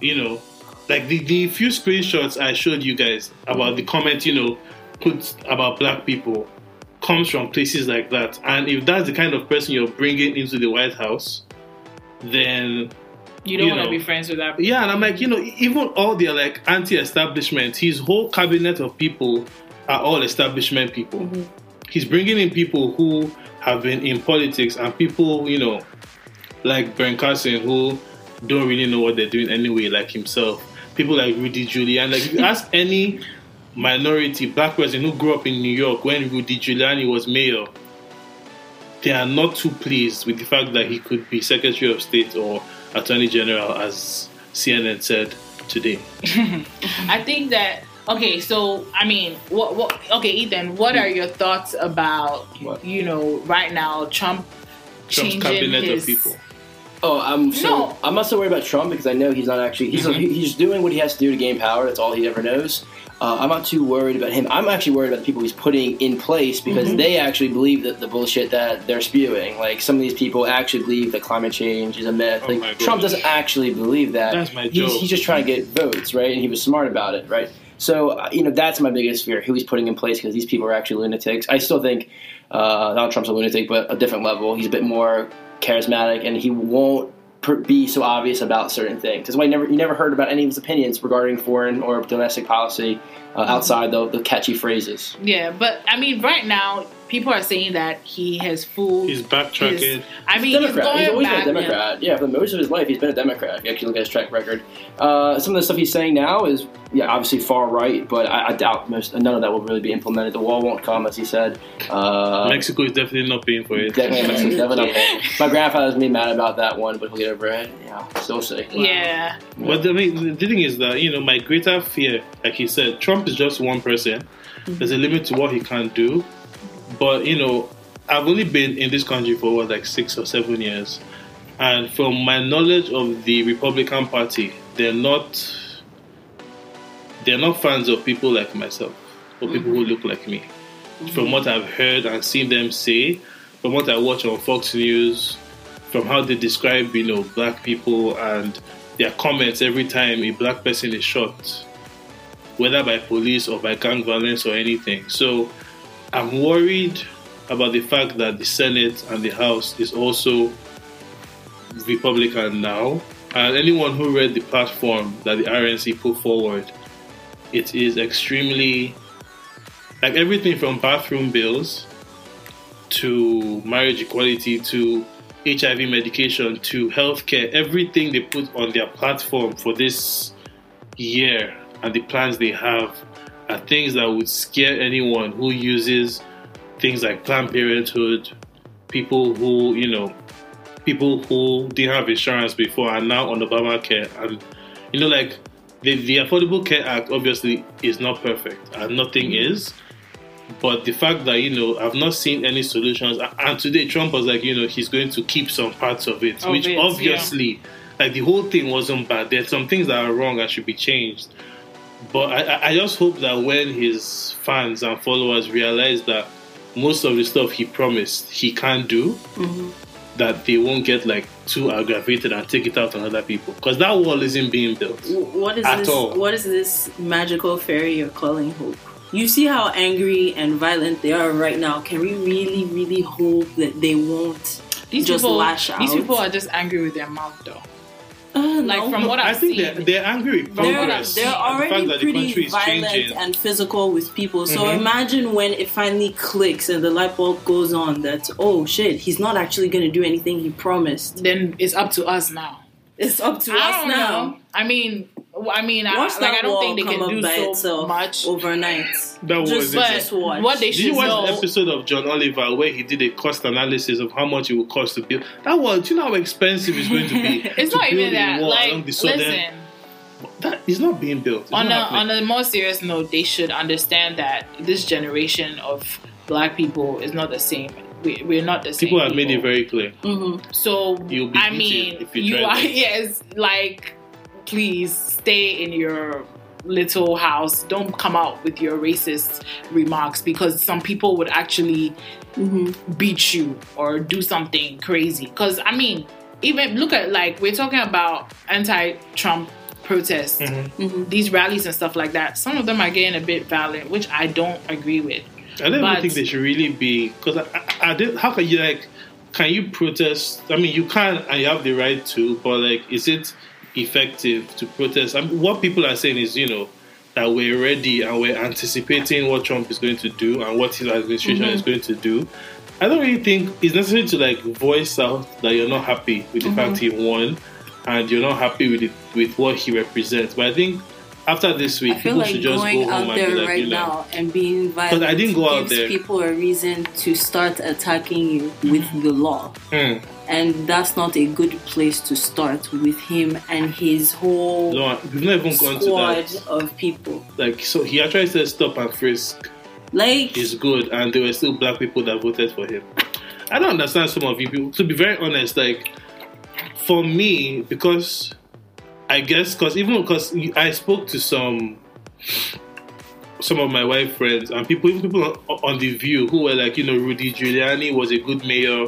you know, like the, the few screenshots I showed you guys about the comment, you know, put about black people comes from places like that. And if that's the kind of person you're bringing into the White House, then you don't want to be friends with that. Person. yeah, and I'm like, you know, even all their like anti-establishment, his whole cabinet of people are all establishment people. Mm-hmm. He's bringing in people who have been in politics and people, you know, like Ben Carson who don't really know what they're doing anyway, like himself. People like Rudy Giuliani. Like if you ask any minority black person who grew up in New York when Rudy Giuliani was mayor, they are not too pleased with the fact that he could be Secretary of State or Attorney General, as CNN said today. I think that okay. So I mean, what? What? Okay, Ethan. What are your thoughts about What? you know right now Trump Trump's changing cabinet his? of people. Oh, I'm so No. I'm not so worried about Trump because I know he's not actually he's Mhm. he's doing what he has to do to gain power. That's all he ever knows. Uh, I'm not too worried about him. I'm actually worried about the people he's putting in place because Mm-hmm. they actually believe that the bullshit that they're spewing. Like some of these people actually believe that climate change is a myth. Oh like Trump doesn't actually believe that. That's my he's, joke. he's just trying to get votes, right? And he was smart about it, right? So uh, you know that's my biggest fear: who he's putting in place because these people are actually lunatics. I still think uh, Donald Trump's a lunatic, but a different level. He's a bit more charismatic, and he won't be so obvious about certain things. That's why you never you never heard about any of his opinions regarding foreign or domestic policy uh, outside the, the catchy phrases. Yeah, but I mean, right now people are saying that he has fooled. He's backtracking. his- I mean, Democrat. he's He's, always back. been a Democrat. Yeah. for most of his life, he's been a Democrat. If you actually look at his track record, uh, some of the stuff he's saying now is, yeah, obviously far right, but I, I doubt most none of that will really be implemented. The wall won't come, as he said. Uh, Mexico is definitely not paying for it. Definitely, Mexico's definitely not paying. My grandfather's gonna be mad about that one, but he'll get over it. Yeah, still see. Yeah, But I mean, the thing is that you know, my greater fear, like he said, Trump is just one person. There's a limit to what he can do. But you know, I've only been in this country for what, like six or seven years, and from my knowledge of the Republican Party, they're not they're not fans of people like myself or people who mm-hmm. look like me. Mm-hmm. From what I've heard and seen them say, from what I watch on Fox News, from how they describe, you know, black people and their comments every time a black person is shot, whether by police or by gang violence or anything. So I'm worried about the fact that the Senate and the House is also Republican now. And anyone who read the platform that the RNC put forward, it is extremely like everything from bathroom bills to marriage equality to HIV medication to healthcare, everything they put on their platform for this year and the plans they have are things that would scare anyone who uses things like Planned Parenthood, people who you know, people who didn't have insurance before are now on Obamacare, and you know, like the the Affordable Care Act obviously is not perfect, and nothing is. But the fact that you know I've not seen any solutions, and today Trump was like, you know, he's going to keep some parts of it, Of which it, yeah. obviously, like the whole thing wasn't bad. There's some things that are wrong and should be changed. But I, I- I just hope that when his fans and followers realize that most of the stuff he promised he can't do, Mm-hmm. that they won't get like too aggravated and take it out on other people. Because that wall isn't being built. What is At this? all. What is this magical fairy you're calling hope? You see how angry and violent they are right now. Can we really, really hope that they won't These just people, lash out? these people are just angry with their mouth, though. Uh, Like no. from what I I've think seen, they're, they're angry with From what they're, progress. They're seen. the fact already that the pretty is violent changing. and physical with people. So Mhm. imagine when it finally clicks and the light bulb goes on that oh shit, he's not actually going to do anything he promised. then it's up to us now. It's up to I us now. know. I mean, I mean, I, like I don't think they can do by so itself much. overnight. That was just. But just watch. what they Did should you watch know, the episode of John Oliver where he did a cost analysis of how much it would cost to build? That was, do you know how expensive it's going to be? it's to not even build a that. Like, the listen, That is not being built. It's on a not on a more serious note, they should understand that this generation of black people is not the same. We, we're not the same. People have made it very clear. Mhm. So You'll be I mean, if you you try are that. yes, like please stay in your little house. Don't come out with your racist remarks because some people would actually Mhm. beat you or do something crazy. Because I mean, even look at like we're talking about anti-Trump protests, Mhm. these rallies and stuff like that. Some of them are getting a bit violent, which I don't agree with. I don't But- even think they should really be because I, I, I did, how can you like can you protest? I mean, you can and you have the right to, but like, is it effective to protest? I mean, what people are saying is, you know, that we're ready and we're anticipating what Trump is going to do and what his administration is going to do. I don't really think it's necessary to like voice out that you're not happy with the fact he won and you're not happy with it with what he represents. But I think after this week, people like should just go home out and be there like, right you know, now and being violent I didn't go out gives there. people a reason to start attacking you with Mm-hmm. the law. hmm. And that's not a good place to start with him and his whole No, we've not even gone to squad that. of people. Like, so he actually said stop and frisk Like, is good, and there were still black people that voted for him. I don't understand some of you people. To be very honest, like, for me, because I guess, because even because I spoke to some some of my white friends and people, even people on, on the View who were like, you know, Rudy Giuliani was a good mayor,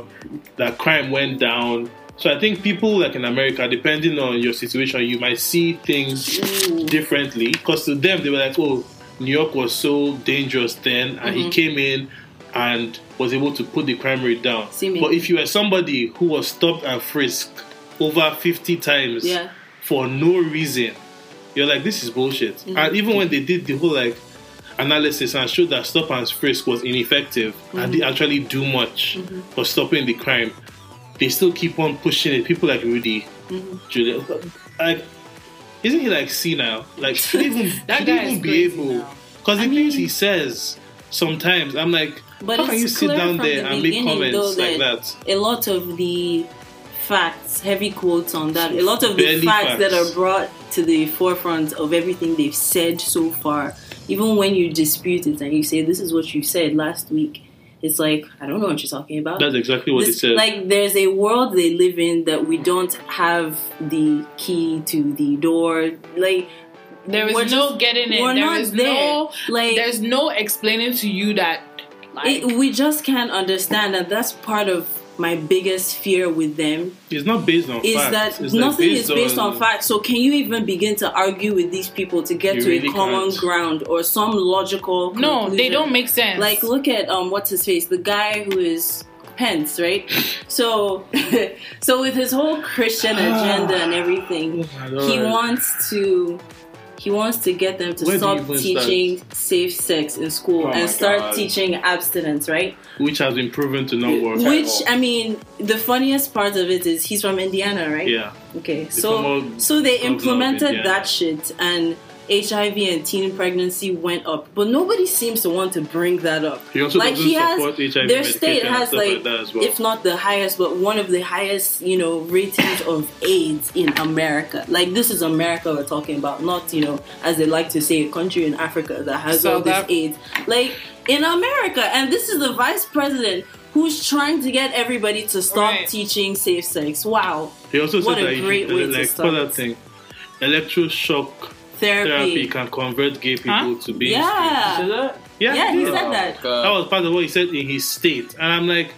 that crime went down. So I think people like in America, depending on your situation, you might see things Ooh. differently. Because to them, they were like, oh, New York was so dangerous then, and he Mhm. came in and was able to put the crime rate down. But if you were somebody who was stopped and frisked over 50 times yeah. for no reason, you're like, this is bullshit. Mhm. And even when they did the whole like analysis and showed that stop and frisk was ineffective and Mm-hmm. they actually do much for stopping the crime, they still keep on pushing it. People like Rudy, Mhm. Julia, like, isn't he like senile? Like, should even, That should guy even be able? Because the things he says sometimes, I'm like, But how can you sit down there the and make comments though, like that that? a lot of the facts, heavy quotes on that, a lot of the facts, facts. that are brought to the forefront of everything they've said so far, even when you dispute it and you say, This is what you said last week, it's like, I don't know what you're talking about. That's exactly what This- he said. Like, there's a world they live in that we don't have the key to the door. Like, There is We're no just- getting it. we're There not is there. no Like- there's no explaining to you that like it, we just can't understand, and that's part of my biggest fear with them it's not based on is facts. that It's like nothing is based on facts. So can you even begin to argue with these people to get to really a common can't. ground or some logical? no, they don't make sense. Like, look at um, what's his face, the guy who is Pence, right? So, so with his whole Christian agenda and everything, Oh he wants to. He wants to get them to stop teaching safe sex in school Oh and start God. teaching abstinence, right? which has been proven to not work. Which I mean, the funniest part of it is he's from Indiana, right? Yeah, Okay, The so so they implemented that shit, and HIV and teen pregnancy went up, but nobody seems to want to bring that up. He also like doesn't he has, support HIV their state has like like, that as well. if not the highest, but one of the highest, you know, ratings of AIDS in America. Like this is America we're talking about, not you know, as they like to say, a country in Africa that has So all this that- AIDS. Like in America, and this is the vice president who's trying to get everybody to stop Right. teaching safe sex. Wow, He also What said a that great he, way to like start. that thing, electroshock therapy. therapy can convert gay people Huh? to being Yeah. straight. that? Yeah, Yeah, he yeah. said that. Uh, that was part of what he said in his state, and I'm like,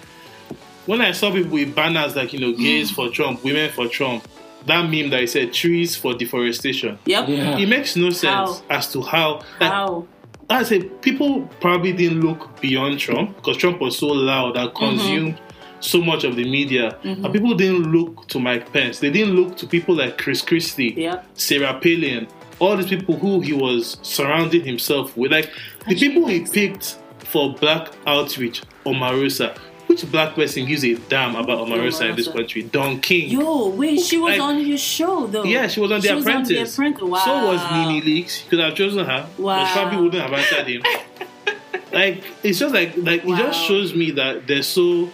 when I saw people with banners like you know, gays for Trump, women for Trump, that meme that he said trees for deforestation. Yep. Yeah. It makes no sense How? as to how. Like, How? I say people probably didn't look beyond Trump because Trump was so loud and mm-hmm. consumed so much of the media, mm-hmm. and people didn't look to Mike Pence. They didn't look to people like Chris Christie, Yep. Sarah Palin, all these people who he was surrounding himself with. Like the people he picked for black outreach, Omarosa. Which black person gives a damn about Omarosa in this country? Don King. Yo, wait, she was Like- on his show though. Yeah, she was on The She was on Apprentice. The Apprentice. Wow. So was Nene Leakes. He could have chosen her, but Wow. she probably wouldn't have answered him. like it's just like like it just shows me that they're so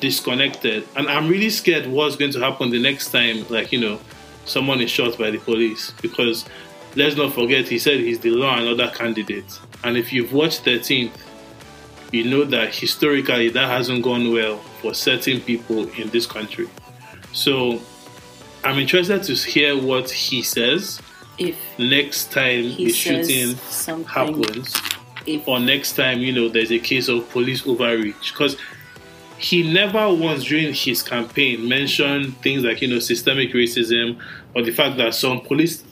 disconnected, and I'm really scared what's going to happen the next time. Like you know, someone is shot by the police because let's not forget he said he's the law and order candidate, and if you've watched 13th, you know that historically that hasn't gone well for certain people in this country. So I'm interested to hear what he says If next time he the shooting happens, if or next time you know there's a case of police overreach, because he never once during his campaign mentioned things like you know systemic racism or the fact that some police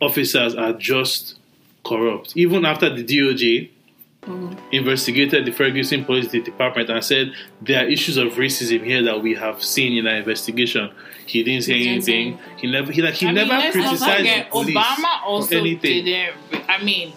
officers are just corrupt. Even after the DOJ mm-hmm. investigated the Ferguson Police Department and said there are issues of racism here that we have seen in our investigation. He didn't say He didn't say anything. He never he like he I never let's criticized the police Obama also anything. didn't. I mean,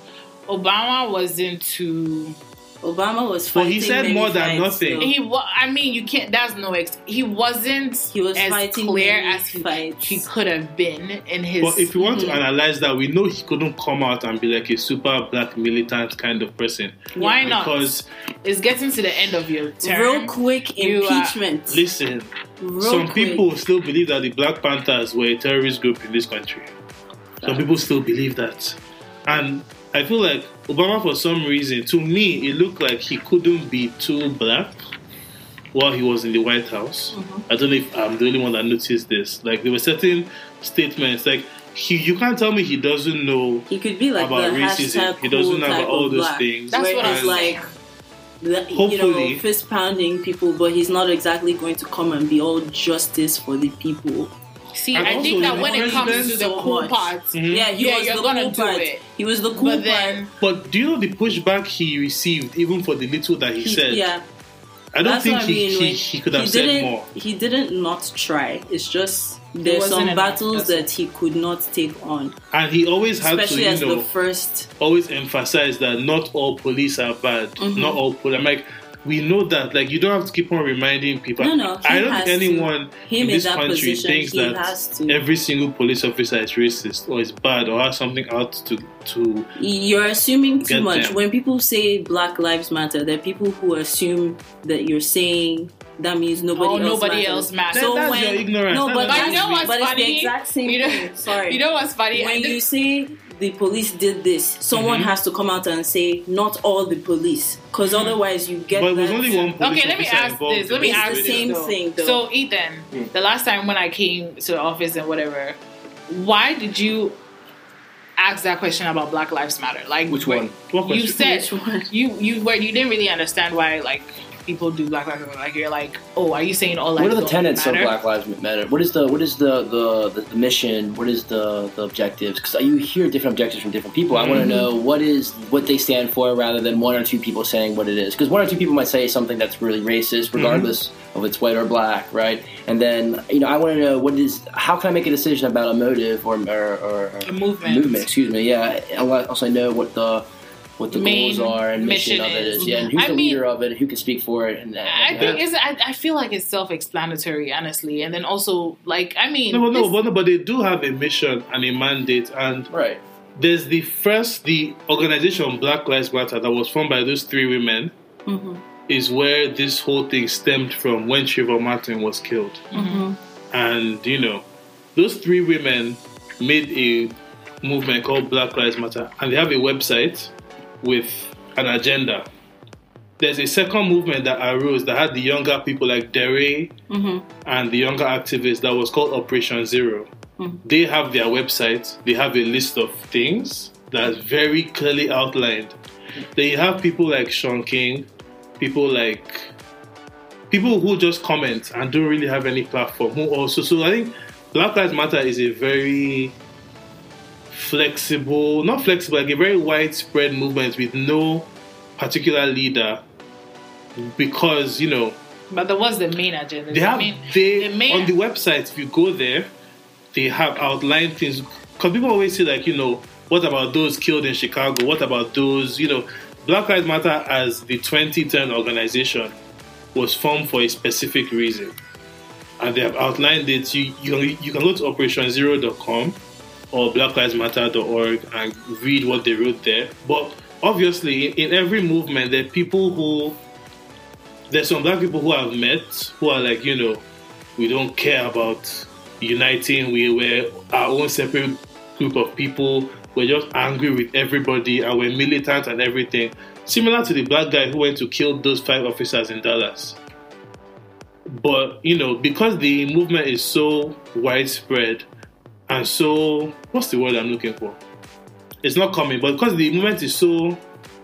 Obama was into. Obama was But fighting he said many more than nothing. though. He wa- I mean, you can't. That's no. Ex- he wasn't. He was as fighting clear as he, fights. he could have been in his. But if you want Mhm. to analyze that, we know he couldn't come out and be like a super black militant kind of person. why Yeah. not? Because it's getting to the end of your term. Real quick You are- impeachment. listen, Real some quick. people still believe that the Black Panthers were a terrorist group in this country. Some people still believe that. And I feel like Obama, for some reason, to me, it looked like he couldn't be too black while he was in the White House. Mm-hmm. I don't know if I'm the only one that noticed this. Like, there were certain statements, like, he, you can't tell me he doesn't know He could be like about racism. hashtag He doesn't know about all those black, things. That's where what he's I'm like, the, you Hopefully. know, fist pounding people, but he's not exactly going to come and be all justice for the people. See, And I also, think that when it comes to the so cool much. parts, Mhm. Yeah, he Yeah, was you're the gonna cool do part. it. He was the cool but then part. But do you know the pushback he received, even for the little that he, He- said? yeah, I don't that's think what I he, mean. he, like, he could have he said more. He didn't not try. It's just there's some battles that he could not take on, And he always had especially to, as you the know, first. always emphasize that not all police are bad. Mhm. Not all police. I'm like, we know that. Like, you don't have to keep on reminding people. No, no, he I don't think anyone Him in in this that country position, thinks that every single police officer is racist or is bad or has something out to to. You're assuming too much. them. When people say Black Lives Matter, there are people who assume that you're saying that means nobody Oh, else nobody matters. else matters. So That's when, your ignorance. No, That's but, But you know what's but it's funny? the exact same You know- thing. Sorry. you know what's funny? when you say the police did this, someone Mhm. has to come out and say not all the police, because otherwise you get. But it was that- only one police Okay, let me ask this. Let me ask the same though. thing, though. So, Ethan, Mm. the last time when I came to the office and whatever, why did you ask that question about Black Lives Matter? Like, Which one? What You question? said Which one? you you where you didn't really understand why like people do Black Lives Matter. Like, you're like, oh, are you saying all lives What are the tenets of? Black Lives Matter? What is the what is the the, the, the mission? What is the the objectives? Because you hear different objectives from different people. I want to mm-hmm. know what is what they stand for, rather than one or two people saying what it is. Because one or two people might say something that's really racist, mm-hmm. regardless of it's white or black, right? And then you know, I want to know what is how can I make a decision about a motive or or, or, or A movement. movement? Excuse me. Yeah. I want- also know what the what the Main goals are and mission, mission of it is. is. Yeah, and who's I the mean- leader of it? Who can speak for it? And I think it's. I, I feel like it's self-explanatory, honestly. And then also, like, I mean, No, but no, this- but no, but they do have a mission and a mandate, and right. there's the first the organization Black Lives Matter that was formed by those three women Mhm. is where this whole thing stemmed from when Trayvon Martin was killed. Mhm. And you know, those three women made a movement called Black Lives Matter, and they have a website with an agenda. There's a second movement that arose that had the younger people like DeRay Mhm. and the younger activists that was called Operation Zero. Mhm. They have their website, they have a list of things that's very clearly outlined. Then you have people like Shaun King, people like people who just comment and don't really have any platform who also so I think Black Lives Matter is a very flexible, not flexible, like a very widespread movement with no particular leader because, you know, But that was the main agenda. they The have main- they the main- on the website if you go there they have outlined things. Because people always say like you know what about those killed in chicago? What about those you know black lives matter as the 2010 organization was formed for a specific reason. And they have outlined it. You you, you can go to operationzero.com or blacklivesmatter.org and read what they wrote there but obviously in every movement there are people who there's some black people who I've met who are like, you know, we don't care about uniting. We were our own separate group of people. We're just angry with everybody and we're militant and everything. Similar to the black guy who went to kill those five officers in Dallas. But, you know, because the movement is so widespread and so, what's the word I'm looking for? It's not coming, but because the movement is so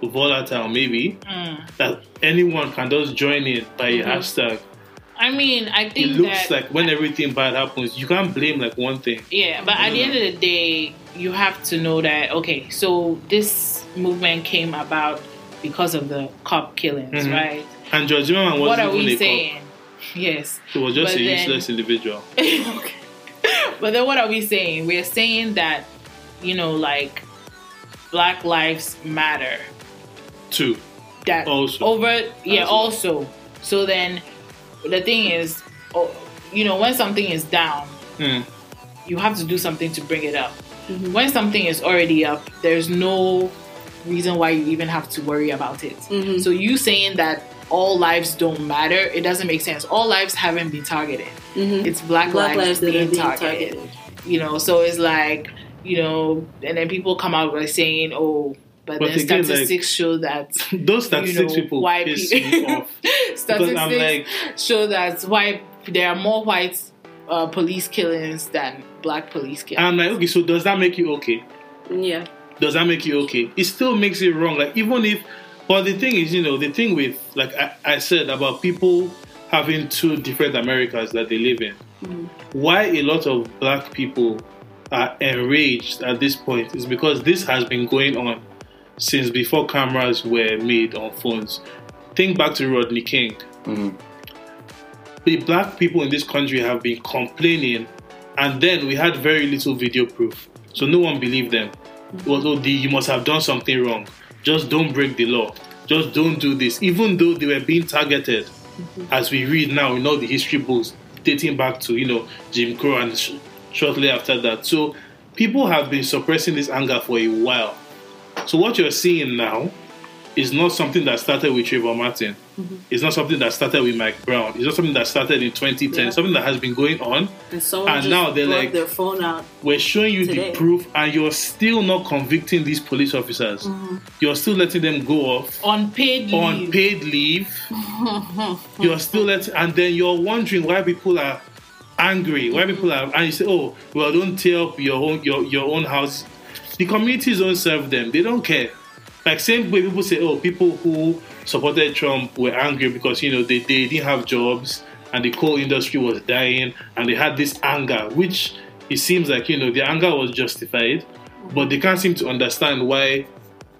volatile, maybe, Mm. that anyone can just join in by a hashtag. I mean, I think It looks like when everything bad happens, you can't blame like one thing. Yeah, but at the end of the day, you have to know that okay, so this movement came about because of the cop killings, Mhm. right? And George Zimmerman was what are we saying? cop. Yes. He was just But a then- useless individual. Okay. but then what are we saying? We're saying that, you know, like Black Lives Matter. Too. That Also. over yeah, Also. also. So then the thing is, oh, you know, when something is down, Hmm. you have to do something to bring it up. When something is already up, there's no reason why you even have to worry about it. Mhm. So you saying that all lives don't matter, it doesn't make sense. All lives haven't been targeted. Mhm. It's black, Black lives, lives being, being targeted. targeted. You know, so it's like, you know, and then people come out by saying, oh, but, But then again, like- statistics show that Those you statistics know, people white piss people- me off. statistics I'm like- show that white there are more white uh, police killings than black police killings. I'm like, okay, so does that make you okay? Yeah. Does that make you okay? It still makes it wrong. Like even if, but the thing is, you know, the thing with like I, I said about people having two different Americas that they live in. Why a lot of black people are enraged at this point is because this has been going on since before cameras were made on phones. Think back to Rodney King. Mhm. The black people in this country have been complaining, and then we had very little video proof, so no one believed them. Was, oh, you must have done something wrong. Just don't break the law. Just don't do this. Even though they were being targeted, as we read now in all the history books dating back to you know Jim Crow and sh- shortly after that. So people have been suppressing this anger for a while. So what you're seeing now is not something that started with Trayvon Martin. Mm-hmm. It's not something that started with Mike Brown. It's not something that started in 2010. Yeah. Something that has been going on. And someone And just now they're brought like- their phone out. We're showing you Today. the proof, and you're still not convicting these police officers. Mm-hmm. You're still letting them go off on paid leave. on paid leave. you're still letting, and then you're wondering why people are angry. Why mm-hmm. people are, and you say, "Oh, well, don't tear up your own your your own house." The communities don't serve them. They don't care. Like same way people say, "Oh, people who supported Trump were angry because you know they, they didn't have jobs and the coal industry was dying and they had this anger, which it seems like you know the anger was justified, but they can't seem to understand why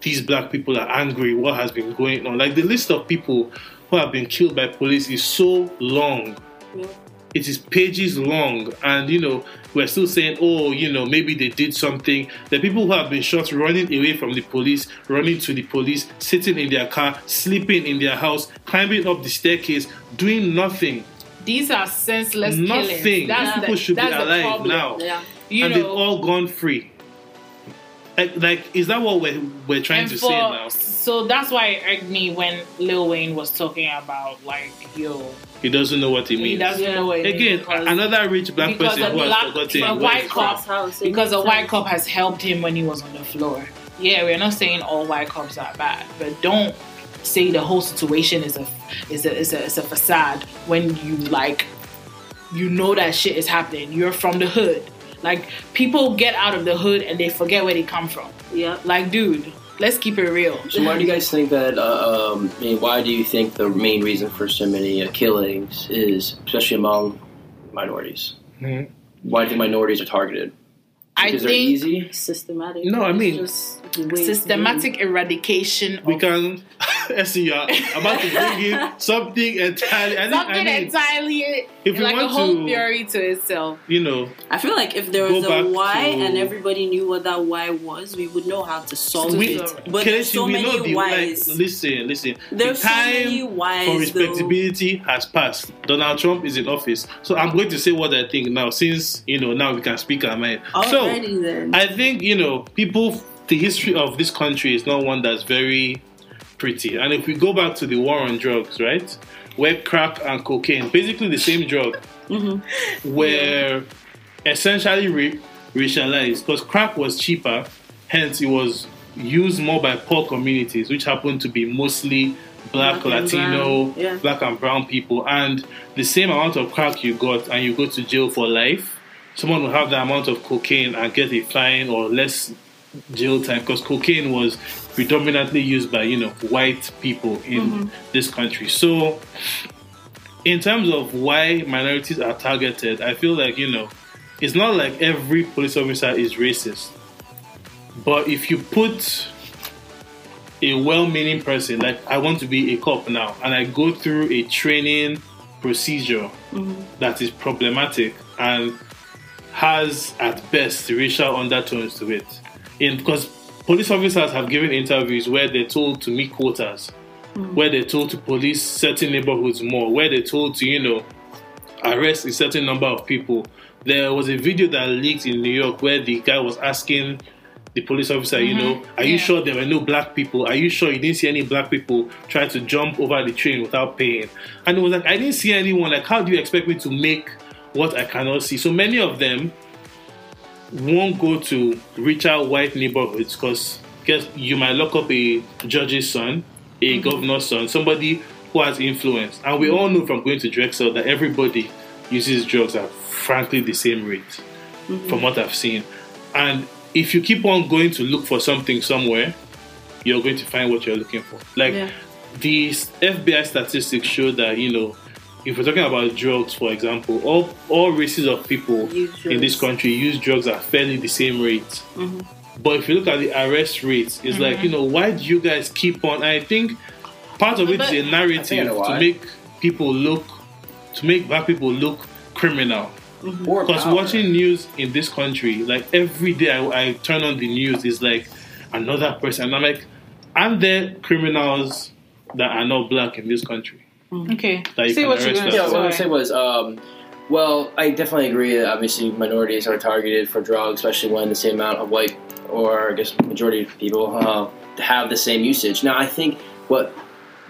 these black people are angry, what has been going on. Like the list of people who have been killed by police is so long. Yeah. It is pages long, and you know, we're still saying, oh, you know, maybe they did something. The people who have been shot running away from the police, running to the police, sitting in their car, sleeping in their house, climbing up the staircase, doing nothing. These are senseless Nothing. killings. That's These people the, should be that's the alive now. Yeah. You and know, they've all gone free. Like, like is that what we're we're trying And to for- say now? So that's why it irked me when Lil Wayne was talking about like, yo, He doesn't know what he he means. doesn't Yeah. know what it Again, because- another rich black person a who has forgotten. a what white cop- wrong. That's how it because a white cop has helped him when he was on the floor. Yeah, we're not saying all white cops are bad, but don't say the whole situation is a is a is a, is a facade when you like you know that shit is happening. You're from the hood. Like people get out of the hood and they forget where they come from. Yeah. Like, dude, let's keep it real. So why do you guys think that? Uh, um, I mean, why do you think the main reason for so many uh, killings is, especially among minorities? Mhm. Why do you think minorities are targeted? I Because they're think easy. Systematic. No, I mean, just the way it's systematic eradication We of can. see uh, you are about to bring in something entirely. I think, something I mean, entirely if you like a whole to- theory to itself. you know. I feel like if there was a why to- and everybody knew what that why was, we would know how to solve We- it. But there's so we know many the whys. like. Listen, listen. There's the so time many whys. for though. respectability has passed. Donald Trump is in office, so I'm going to say what I think now. Since you know now we can speak our mind. so then. I think you know people. The history of this country is not one that's very pretty. And if we go back to the war on drugs, right, where crack and cocaine, basically the same drug, mm-hmm. were essentially re- racialized because crack was cheaper, hence it was used more by poor communities, which happened to be mostly black, Black Latino, brown, yeah. black and brown people. And the same amount of crack you got, and you go to jail for life, someone will have the amount of cocaine and get a fine or less jail time because cocaine was predominantly used by you know white people in mm-hmm. this country. So, in terms of why minorities are targeted, I feel like you know it's not like every police officer is racist, but if you put a well-meaning person like I want to be a cop now, and I go through a training procedure mm-hmm. that is problematic and has at best racial undertones to it. In because police officers have given interviews where they're told to meet quotas, hmm. where they're told to police certain neighborhoods more, where they're told to, you know, arrest a certain number of people. There was a video that leaked in New York where the guy was asking the police officer, you mm-hmm. know, are you sure there were no black people? Are you sure you didn't see any black people trying to jump over the train without paying? And it was like, I didn't see anyone. Like, how do you expect me to make what I cannot see? So many of them won't go to richer white neighborhoods because guess you might lock up a judge's son, a mm-hmm. governor's son, somebody who has influence. And we all know from going to Drexel that everybody uses drugs at frankly the same rate, mm-hmm. from what I've seen. And if you keep on going to look for something somewhere, you're going to find what you're looking for. Like Yeah. the FBI statistics show that you know, if we're talking about drugs, for example, all all races of people in this country use drugs at fairly the same rate. Mm-hmm. But if you look at the arrest rates, it's like you know, why do you guys keep on? I think part of it is But- a I think I narrative to make people look to make black people look criminal. Or Because power. watching news in this country, like every day I, I turn on the news, is like another person. And I'm like, aren't there criminals that are not black in this country? Okay. That you See what you're arrest gonna. Yeah, what I say. was say was, um, well, I definitely agree that obviously minorities are targeted for drugs, especially when the same amount of white or I guess majority of people uh, have the same usage. Now, I think what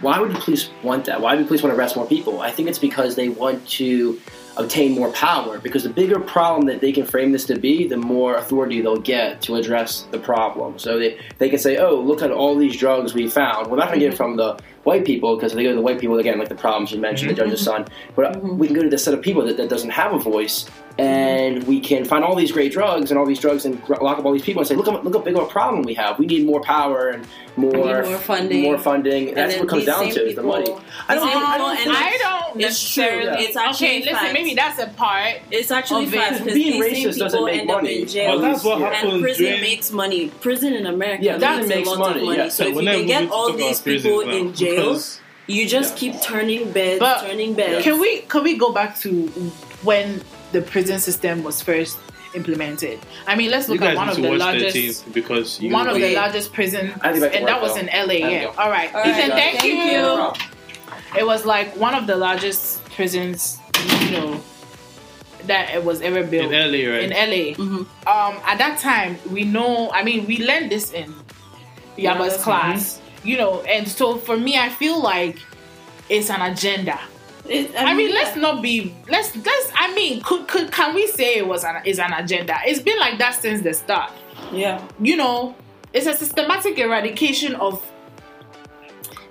why would the police want that? Why would the police want to arrest more people? I think it's because they want to obtain more power. Because the bigger problem that they can frame this to be, the more authority they'll get to address the problem. So they, they can say, oh, look at all these drugs we found. We're not going to get it from the white people because if they go to the white people again, like the problems you mentioned, the mm-hmm. judge's son. But mm-hmm. we can go to the set of people that, that doesn't have a voice, and we can find all these great drugs and all these drugs and lock up all these people and say, look, look how big of a problem we have. We need more power and more more funding. More funding. And That's what it comes down same to is the money. I don't. these I don't. people I don't It's true. necessarily. It's actually okay. Listen, facts. maybe that's a part. It's actually Of it. fast because Being racist doesn't people make end up money. in jail. Well, that's what and happens prison during- makes money. Prison in America Yeah, prison makes, makes a lot money, of money. yeah. So if we're you can get all these people now, in jail, because- you just Yeah. keep turning beds, But turning beds. Can we can we go back to when the prison system was first implemented? I mean, let's look at one of the largest. 13th because you One of the largest prisons, I think I can and that was in LA. Yeah. All right, All right, Ethan, thank, Thank you. you. It was like one of the largest prisons, you know, that it was ever built In LA, right? in LA. Mm-hmm. Um, at that time, we know. I mean, we learned this in Yeah, Yaba's that's class, you know. And so for me, I feel like it's an agenda. It- I mean, yeah. let's not be let's let's. I mean, could, could can we say it was an is an agenda? It's been like that since the start. Yeah. You know, it's a systematic eradication of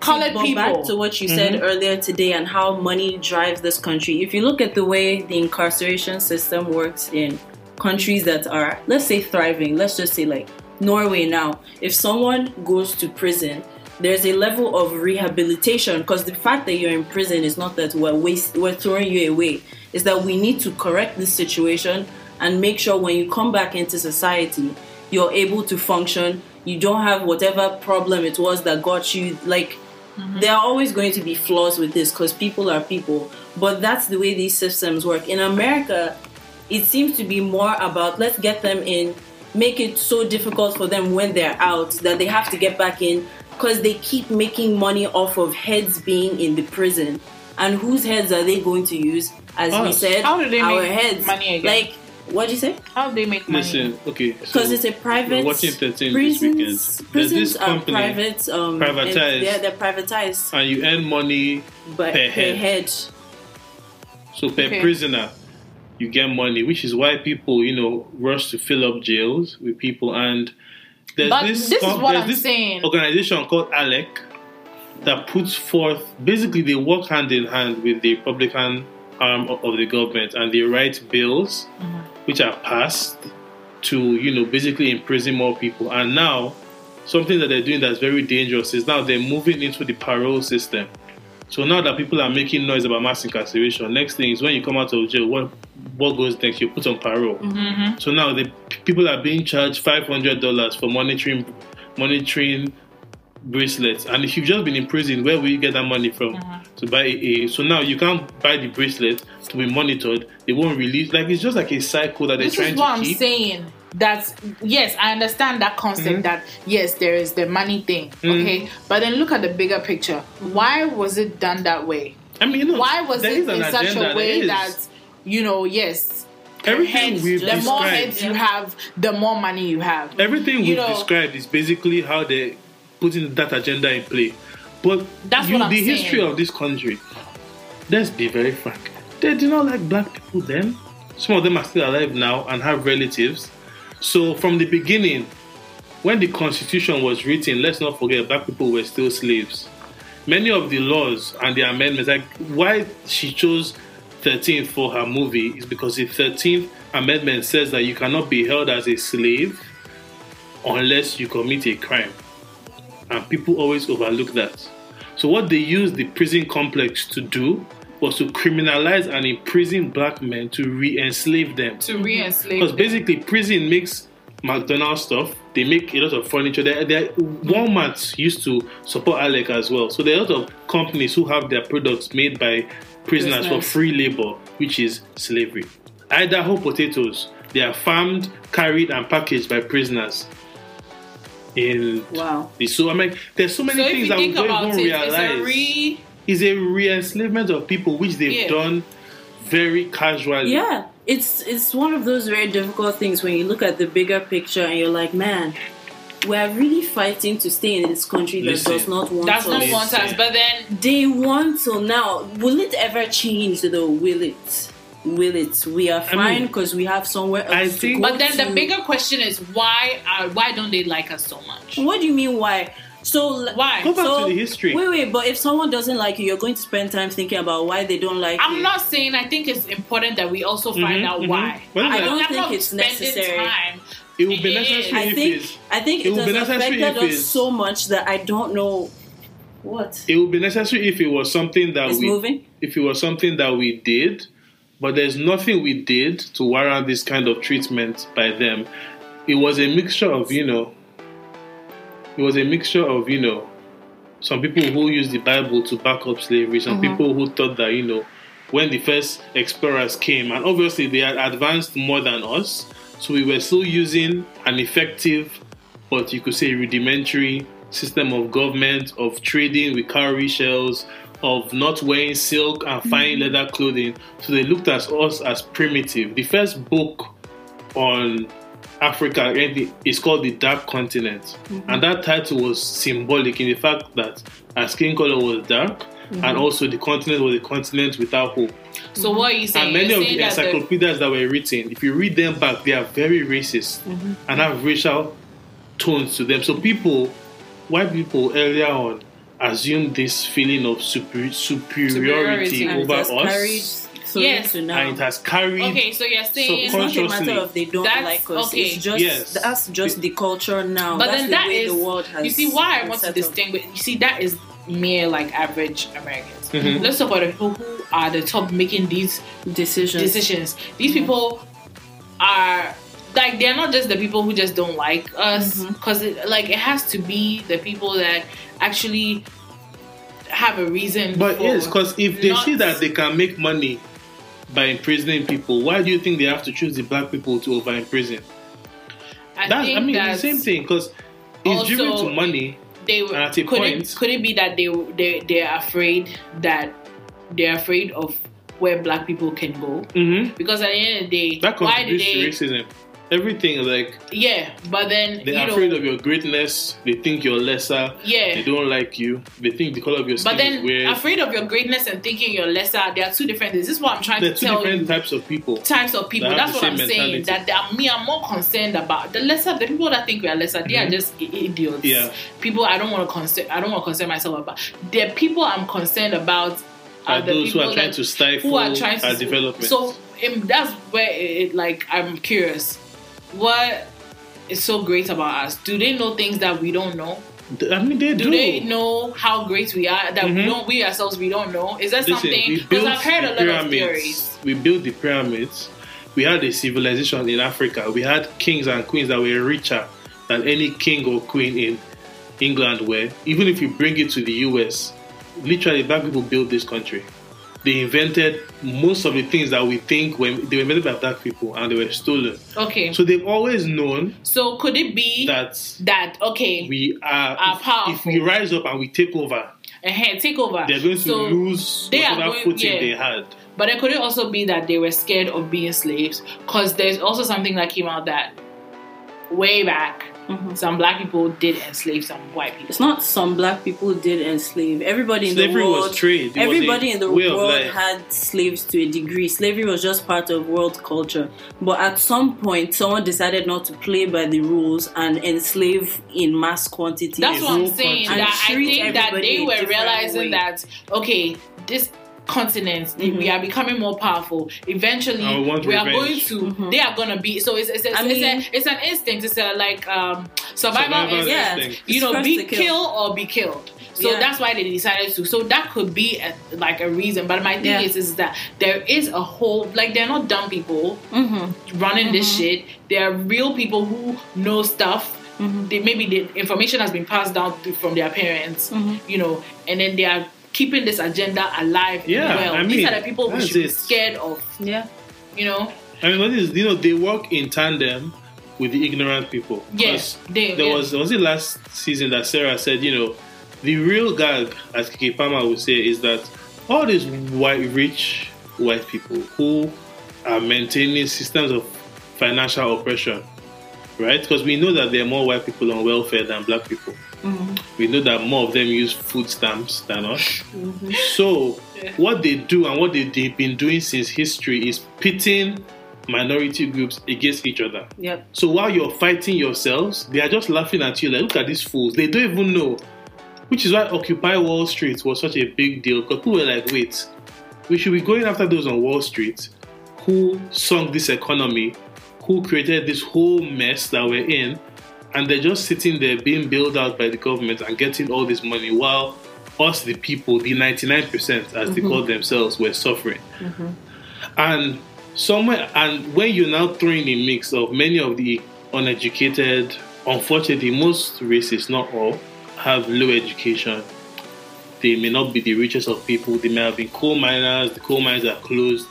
colored but people. back to what you said mm-hmm. earlier today and how money drives this country. If you look at the way the incarceration system works in countries that are, let's say, thriving, let's just say like Norway now, if someone goes to prison, there's a level of rehabilitation because the fact that you're in prison is not that we're waste, we're throwing you away. Is that we need to correct this situation and make sure when you come back into society, you're able to function. You don't have whatever problem it was that got you. Like mm-hmm. there are always going to be flaws with this because people are people. But that's the way these systems work. In America, it seems to be more about let's get them in, make it so difficult for them when they're out that they have to get back in because they keep making money off of heads being in the prison. And whose heads are they going to use? As we said, How do they our make heads. money again? Like, what'd you say? How do they make money? Listen, okay. Because so it's a private. we're watching 13 this prisons, weekend. Prisons this are company private. Um, privatized. Yeah, they're privatized, and you earn money but Per per head. head. So per Okay. prisoner, you get money, which is why people, you know, rush to fill up jails with people. And there's But this, this is what there's I'm this saying. organization called ALEC that puts forth basically they work hand in hand with the Republican arm of of the government and they write bills Mm-hmm. which are passed to, you know, basically imprison more people. And now something that they're doing that's very dangerous is now they're moving into the parole system. So now that people are making noise about mass incarceration, next thing is when you come out of jail, what what goes next? You're put on parole. Mm-hmm. So now the p- people are being charged five hundred dollars for monitoring monitoring bracelets. And if you've just been in prison, where will you get that money from Uh-huh. to buy a? So now you can't buy the bracelet to be monitored. They won't release. Like it's just like a cycle that they're This trying is what to I'm keep. saying. That yes, I understand that concept. Mm-hmm. That yes, there is the money thing. Okay, but then look at the bigger picture. Why was it done that way? I mean, you know, Why was it in such a way that you know? Yes, everything heads, we've the more described, heads you have, the more money you have. everything you we've know- described is basically how they putting that agenda in play. But That's you, the saying. history of this country, let's be very frank, they do not like black people then. Some of them are still alive now and have relatives. So from the beginning, when the constitution was written, let's not forget black people were still slaves. Many of the laws and the amendments, like why she chose 13th for her movie, is because the 13th amendment says that you cannot be held as a slave unless you commit a crime. And people always overlook that. So, what they use the prison complex to do was to criminalize and imprison black men to re enslave them. To re-enslave. Because basically, prison makes McDonald's stuff. They make a lot of furniture. They, they, Walmart used to support ALEC as well. So there are a lot of companies who have their products made by prisoners for free labor, which is slavery. Idaho potatoes. They are farmed, carried, and packaged by prisoners. In Wow. the so I mean, there's so many So things that we don't even realize. it's a re. It's a re-enslavement of people, which they've Yeah. done very casually. Yeah, it's it's one of those very difficult things when you look at the bigger picture and you're like, man, we're really fighting to stay in this country that Listen, does not want That's us. not want us. But then they want till now, will it ever change though? Will it? Will it? We are fine mean, because we have somewhere else I to think- go But then the bigger question is why are why don't they like us so much? What do you mean? Why? So Why? Go back so, to the history. Wait, wait. But if someone doesn't like you, you're going to spend time thinking about why they don't like you. I'm not saying I think it's important that we also find Mhm, out mhm. why. Well, I I don't I'm think not it's necessary. Time. It would be necessary. I if think it's I think it it, would has be affected us so much that I don't know what it would be necessary if it was something that is we moving. if it was something that we did, but there's nothing we did to warrant this kind of treatment by them. It was a mixture of, you know, it was a mixture of, you know, some people who used the Bible to back up slavery, some mm-hmm. people who thought that, you know, when the first explorers came, and obviously they had advanced more than us, so we were still using an effective, but you could say rudimentary system of government, of trading with cowrie shells, of not wearing silk and mm-hmm. fine leather clothing. So they looked at us as primitive. The first book on Africa is called The Dark Continent. Mm-hmm. And that title was symbolic in the fact that our skin color was dark mm-hmm. and also the continent was a continent without hope. So what are you saying? And many You're of the that the- encyclopedias that were written, if you read them back, they are very racist mm-hmm. and have racial tones to them. So people, white people earlier on, assumed this feeling of super, superiority, Superiority. Over us, so Yes. to now. and it has carried. Okay, so you're saying it's not a matter of they don't That's- like us. okay. It's just Yes. that's just the culture now. But that's then the that way is the world has. you see why I want to distinguish. You see that is mere like average Americans. Mhm. Let's talk about the people who are the top making these decisions. decisions. These people are like they're not just the people who just don't like us Mm-hmm. because like it has to be the people that actually have a reason. But for yes, because if they see that they can make money by imprisoning people, why do you think they have to choose the black people to over imprison? I think I mean, the same thing because it's driven to money. they And at a could point- it could it be that they they they're afraid that they're afraid of where black people can go hmm because at the end of the day That why to they racism. Everything like yeah but then they're afraid know of your greatness. They think you're lesser. yeah They don't like you. They think the color of your skin but then weird. afraid of your greatness and thinking you're lesser there are two different things this is what I'm trying There are to two tell different you types of people. types of people. that That's what I'm same saying. That they are, me, I'm more concerned about the lesser the people that think we are lesser. They are Mhm. just idiots. Yeah. People I don't want to concern. I don't want to concern myself about. The people I'm concerned about are Are those who are trying to stifle who are trying to our development. So um, that's where it, it, like I'm curious. What is so great about us? Do they know things that we don't know? I mean, they Do, do. they know how great we are that we Mhm. don't? We ourselves we don't know. Is that Listen, something? Because I've heard a lot of theories. We built the pyramids. We had a civilization in Africa. We had kings and queens that were richer than any king or queen in England were. Even if you bring it to the US, literally black people built this country. They invented most of the things that we think when they were invented by black people and they were stolen. Okay. So they've always known So could it be that, that okay, we are, Are if, if we rise up and we take over, uh take over? they're going to so, lose they whatever going- footing yeah. they had. But then could it also be that they were scared of being slaves? Because there's also something that came out that way back, Mhm. some black people did enslave some white people. It's not some black people did enslave. Everybody in Slavery the was world. trade. It was everybody a in the world had slaves to a degree. Slavery was just part of world culture. But at some point, someone decided not to play by the rules and enslave in mass quantity. That's what I'm saying. That I think that they were realizing way. that okay, this continent Mhm. we are becoming more powerful. Eventually, I want we are revenge. going to. Mhm. They are gonna be. So it's it's, it's, I it's, mean- a, it's an instinct. It's a like um, survival, Survival instinct. yeah, instinct. You know, be to kill. kill. or be killed. So Yeah. that's why they decided to. So that could be a, like a reason. But my thing Yeah. is, is that there is a whole like they're not dumb people Mhm. running this Mhm. shit. They are real people who know stuff. Mhm. They maybe the information has been passed down to, from their parents, you know, and then they are keeping this agenda alive. and Yeah, well, I these are the people we that's should be scared of. Yeah. You know, I mean, what is you know they work in tandem with the ignorant people. Yes, they. There yeah. was was it last season that Sarah said, you know, the real gag, as Keke Palmer would say, is that all these white rich white people who are maintaining systems of financial oppression, right? Because we know that there are more white people on welfare than black people. We know that more of them use food stamps than us. Mhm. So, Yeah. what they do and what they, they've been doing since history is pitting minority groups against each other. Yep. So, while you're fighting yourselves, they are just laughing at you like, look at these fools. They don't even know. Which is why Occupy Wall Street was such a big deal because people were like, wait, we should be going after those on Wall Street who sunk this economy, who created this whole mess that we're in, and they're just sitting there being bailed out by the government and getting all this money while us, the people, the 99%, as they mm-hmm. call themselves, were suffering. Mm-hmm. And somewhere, and when you're now throwing a mix of many of the uneducated, unfortunately, most races, not all, have low education. They may not be the richest of people. They may have been coal miners. The coal mines are closed,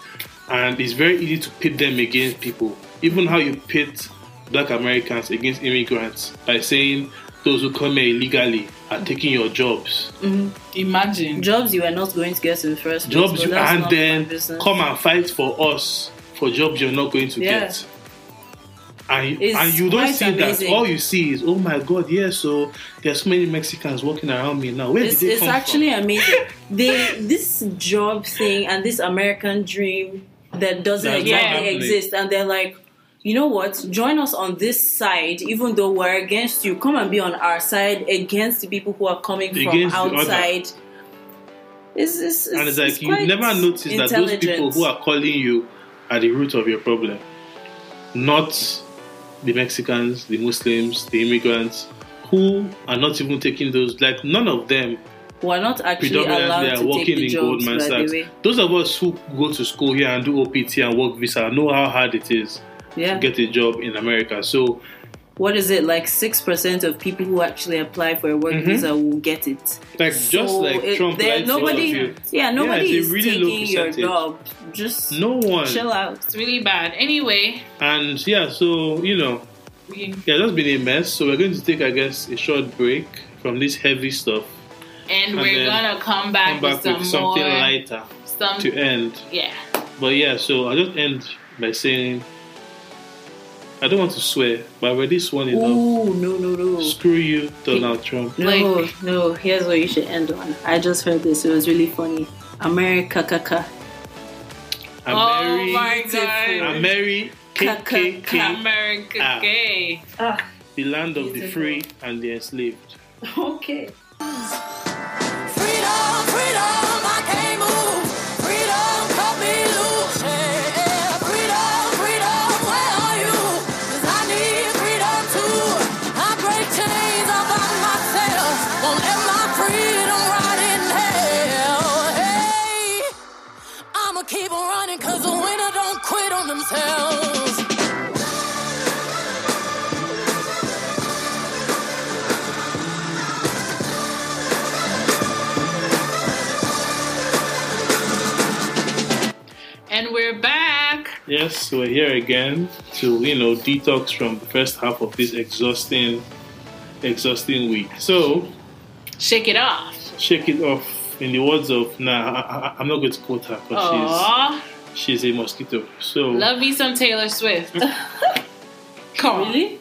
and it's very easy to pit them against people. Even how you pit Black Americans against immigrants by saying those who come here illegally are taking your jobs. Mm-hmm. Imagine. Jobs you are not going to get in the first place. Jobs, you, and then come and fight for us for jobs you're not going to Yeah. get. And, and you don't quite see that. All you see is, oh my God, yeah, so there's so many Mexicans walking around me now. Where It's, did they it's come actually from? amazing. They this job thing and this American dream that doesn't That's exactly exist, and they're like, you know what? Join us on this side, even though we're against you. Come and be on our side against the people who are coming from Against other. outside. It's, it's, And it's like you quite never notice that those people who are calling you are the root of your problem, not the Mexicans, the Muslims, the immigrants, who are not even taking those. Like none of them we're not actually allowed predominantly are to take working the in jobs. Goldman Sachs. Those of us who go to school here and do OPT and work visa know how hard it is yeah. to get a job in America. So what is it like? Six percent of people who actually apply for a work Mhm. visa will get it. like So just like it- Trump there- lied to nobody, you. yeah, nobody it's is a really low taking your job. Just No one. chill out. It's really bad. Anyway, And yeah, so you know, yeah, that's been a mess. So we're going to take, I guess, a short break from this heavy stuff. and, And we're gonna come back, Come back with some with something more. lighter Some, to end. yeah. But yeah, so I'll just end by saying I don't want to swear, but I already sworn enough. Ooh, no, no, no. Screw you, Donald Trump. No, Like- no, here's what you should end on. I just heard this. It was really funny. America, caca. I'm oh my god. I'm Mary. Ka- ka- KKK, America Ah. gay. Ah, the land of the free and the enslaved. okay. Freedom, freedom, themselves. And we're back. Yes, we're here again to you know detox from the first half of this exhausting, exhausting week. So Shake it off. shake it off. In the words of nah, I, I, I'm not going to quote her because Aww. she's she's a mosquito. So Love me some Taylor Swift. Come. Really?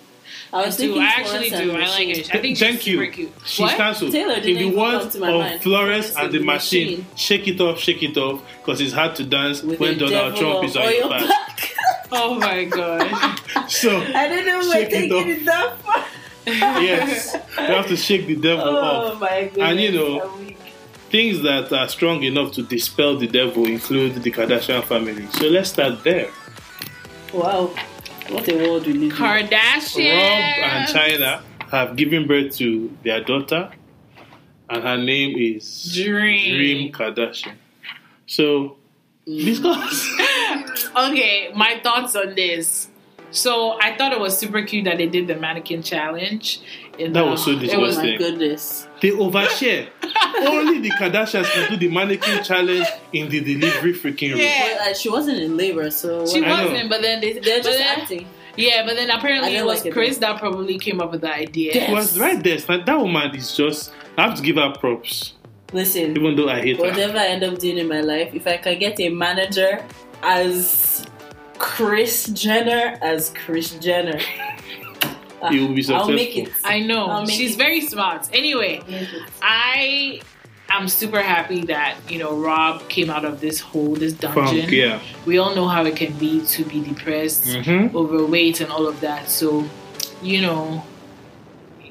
I I was do. I actually Florence do. I like it. I think Thank she's you. super cute. She's what? cancelled. Taylor In didn't the words come to my of mind. Florence Florence and the machine, Machine. shake it off, shake it off, because it's hard to dance With when Donald Trump is on your oil back. Oh my god. So I didn't know we were Shake it off. it that far. yes, you have to shake the devil Oh off. Oh my goodness. And you know- I'm weak. Things that are strong enough to dispel the devil include the Kardashian family. So let's start there. Wow. What a world we live in. Kardashian. Rob and Chyna have given birth to their daughter, and her name is Dream. Dream Kardashian. So discuss. okay, my thoughts on this. So I thought it was super cute that they did the mannequin challenge. In That the- was so it was- Oh my goodness. they overshare. Only the Kardashians can do the mannequin challenge in the delivery freaking room. Yeah. Well, uh, she wasn't in labor, so She I wasn't, but then they, they're just then- acting. Yeah, but then apparently it was like it, Kris that probably came up with the idea. It was right there. It's like, that woman is just. I have to give her props, Listen, even though I hate her. whatever I end up doing in my life, if I can get a manager as Kris Jenner as Kris Jenner, You will be I'll make successful. it. I know. She's it. very smart. Anyway, I am super happy that, you know, Rob came out of this hole, this dungeon. Funk, yeah. We all know how it can be to be depressed, Mm-hmm. overweight, and all of that. So, you know,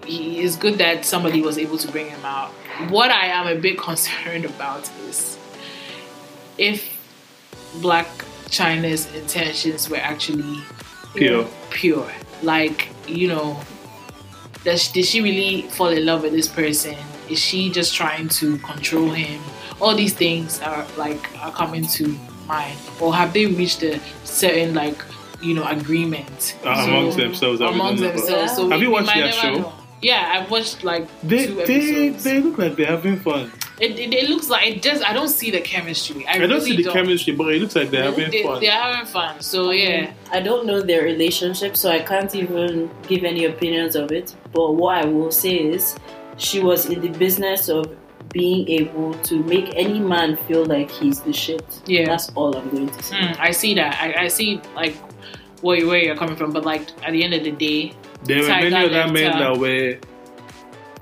it's good that somebody was able to bring him out. What I am a bit concerned about is if Blac Chyna's intentions were actually Pure. pure. Like, you know, does she, did she really fall in love with this person? Is she just trying to control him? All these things are like are coming to mind, or have they reached a certain like you know agreement Uh, amongst themselves Amongst don't know about. themselves. So Have we- you watched their show? know. Yeah, I've watched like They, two they, episodes. they look like they're having fun. It, it, it looks like it does. I don't see the chemistry. I, I don't really see the don't. chemistry, but it looks like they're having They, fun. they're having fun. So yeah, I don't know their relationship, so I can't even give any opinions of it. But what I will say is, she was in the business of being able to make any man feel like he's the shit. Yeah. That's all I'm going to say. Mm, I see that. I, I see like where you- where you're coming from, but like at the end of the day, There were many other left men that were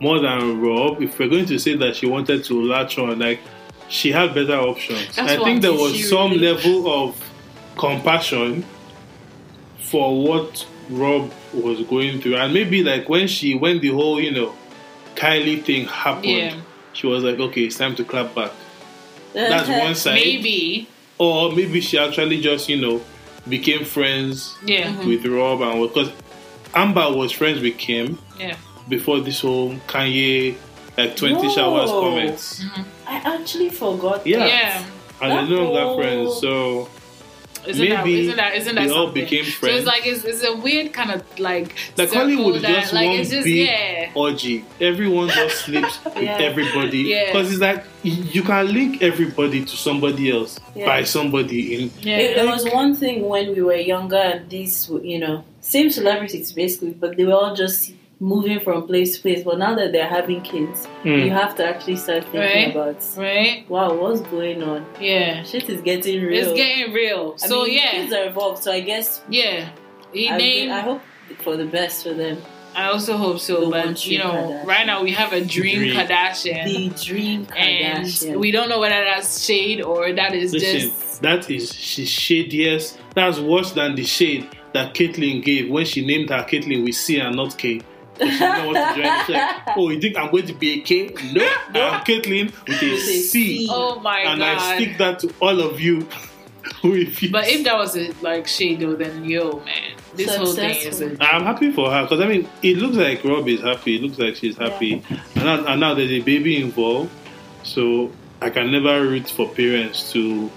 more than Rob. If we're going to say that she wanted to latch on, like she had better options. That's I think there was some really- level of compassion for what Rob was going through, and maybe like when she when the whole you know Kylie thing happened, Yeah. she was like, okay, it's time to clap back. That's one side. maybe Or maybe she actually just you know became friends yeah, with Rob and because Amber was friends with Kim yeah. Before this whole Kanye like 20 Whoa. showers comments. Mm-hmm. I actually forgot. Yeah. Yeah. And they no longer friends. So Isn't that, Maybe isn't that, isn't that they all something? became So friends. it's like, it's, it's a weird kind of like, like circle Hollywood is that, just like, one it's just, big yeah. orgy. Everyone just sleeps with Yeah. everybody. Yeah. Because it's like you can link everybody to somebody else Yeah. by somebody in Yeah. It, there was one thing when we were younger, and these, you know, same celebrities basically, but they were all just moving from place to place. But now that they're having kids, Hmm. you have to actually start thinking Right. about, right? wow, what's going on? Yeah. Shit is getting real. It's getting real. I so mean, yeah, kids are involved, so I guess yeah. He I, named. I hope for the best for them. I also hope so, The but you know, Kardashian. right now we have a dream, Dream. Kardashian, The dream and Kardashian. we don't know whether that's shade or that is Listen, just. that is she's shadiest. That's worse than the shade that Caitlyn gave when she named her Caitlyn with C and not K. She didn't to join. She's like, oh, you think I'm going to be a K? No, no. I'm Caitlyn with a With a C. C. Oh my and god! I stick that to all of you who refuse. But if that was a, like shade though, then yo man, this whole thing is a. Successful. I'm happy for her because I mean, it looks like Rob is happy. It looks like she's happy, and, now, and now there's a baby involved. So I can never root for parents to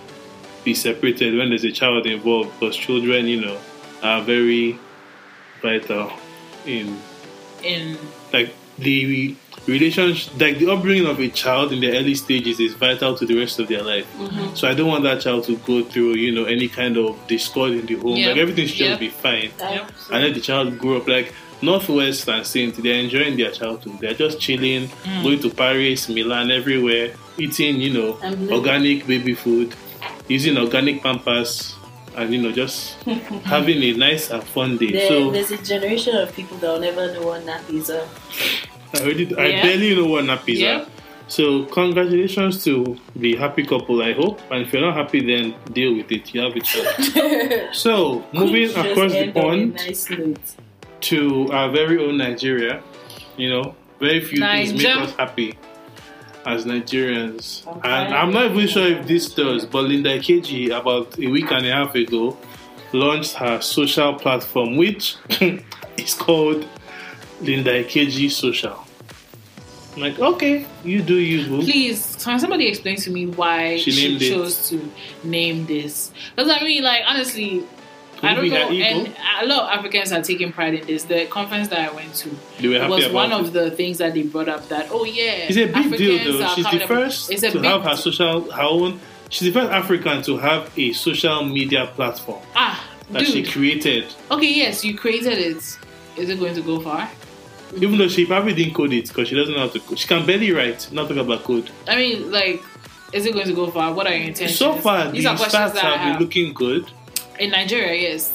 be separated when there's a child involved because children, you know, are very vital in in like the relationship, like the upbringing of a child in the early stages is vital to the rest of their life. Mm-hmm. So I don't want that child to go through, you know, any kind of discord in the home. Yep. Like everything should Yep. just be fine. Yep. And then the child grew up like North West and Saint. They're enjoying their childhood. They're just chilling, Mm. going to Paris, Milan, everywhere, eating, you know, organic baby food, using organic pampers, and you know, just having a nice and fun day. There, so there's a generation of people that will never know what nappies are. Uh. I already, I barely know what nappies uh. Yeah. are. So congratulations to the happy couple. I hope, and if you're not happy, then deal with it. You have it. so moving across the end on a pond Nice to our very own Nigeria. You know, very few things make us happy as Nigerians. I'm and. I'm not even sure if this does, but Linda Ikeji, about a week and a half ago, launched her social platform, which is called Linda Ikeji Social. I'm like, okay, you do you, boo. Please, can somebody explain to me why She she, named it. chose to name this? Because I mean, like honestly, I don't know. And a lot of Africans are taking pride in this. The conference that I went to They were happy was one it. of the things that they brought up. That oh yeah, It's a big Africans deal, though. She's the up- first to big have her social, her own. She's the first African to have a social media platform ah that she created. Okay, yes, you created it. Is it going to go far? Even though she probably didn't code it because she doesn't know how to code. She can barely write, not talk about code. I mean, like, is it going to go far? What are your intentions? So far, these the stats I have been looking good. In Nigeria. Yes,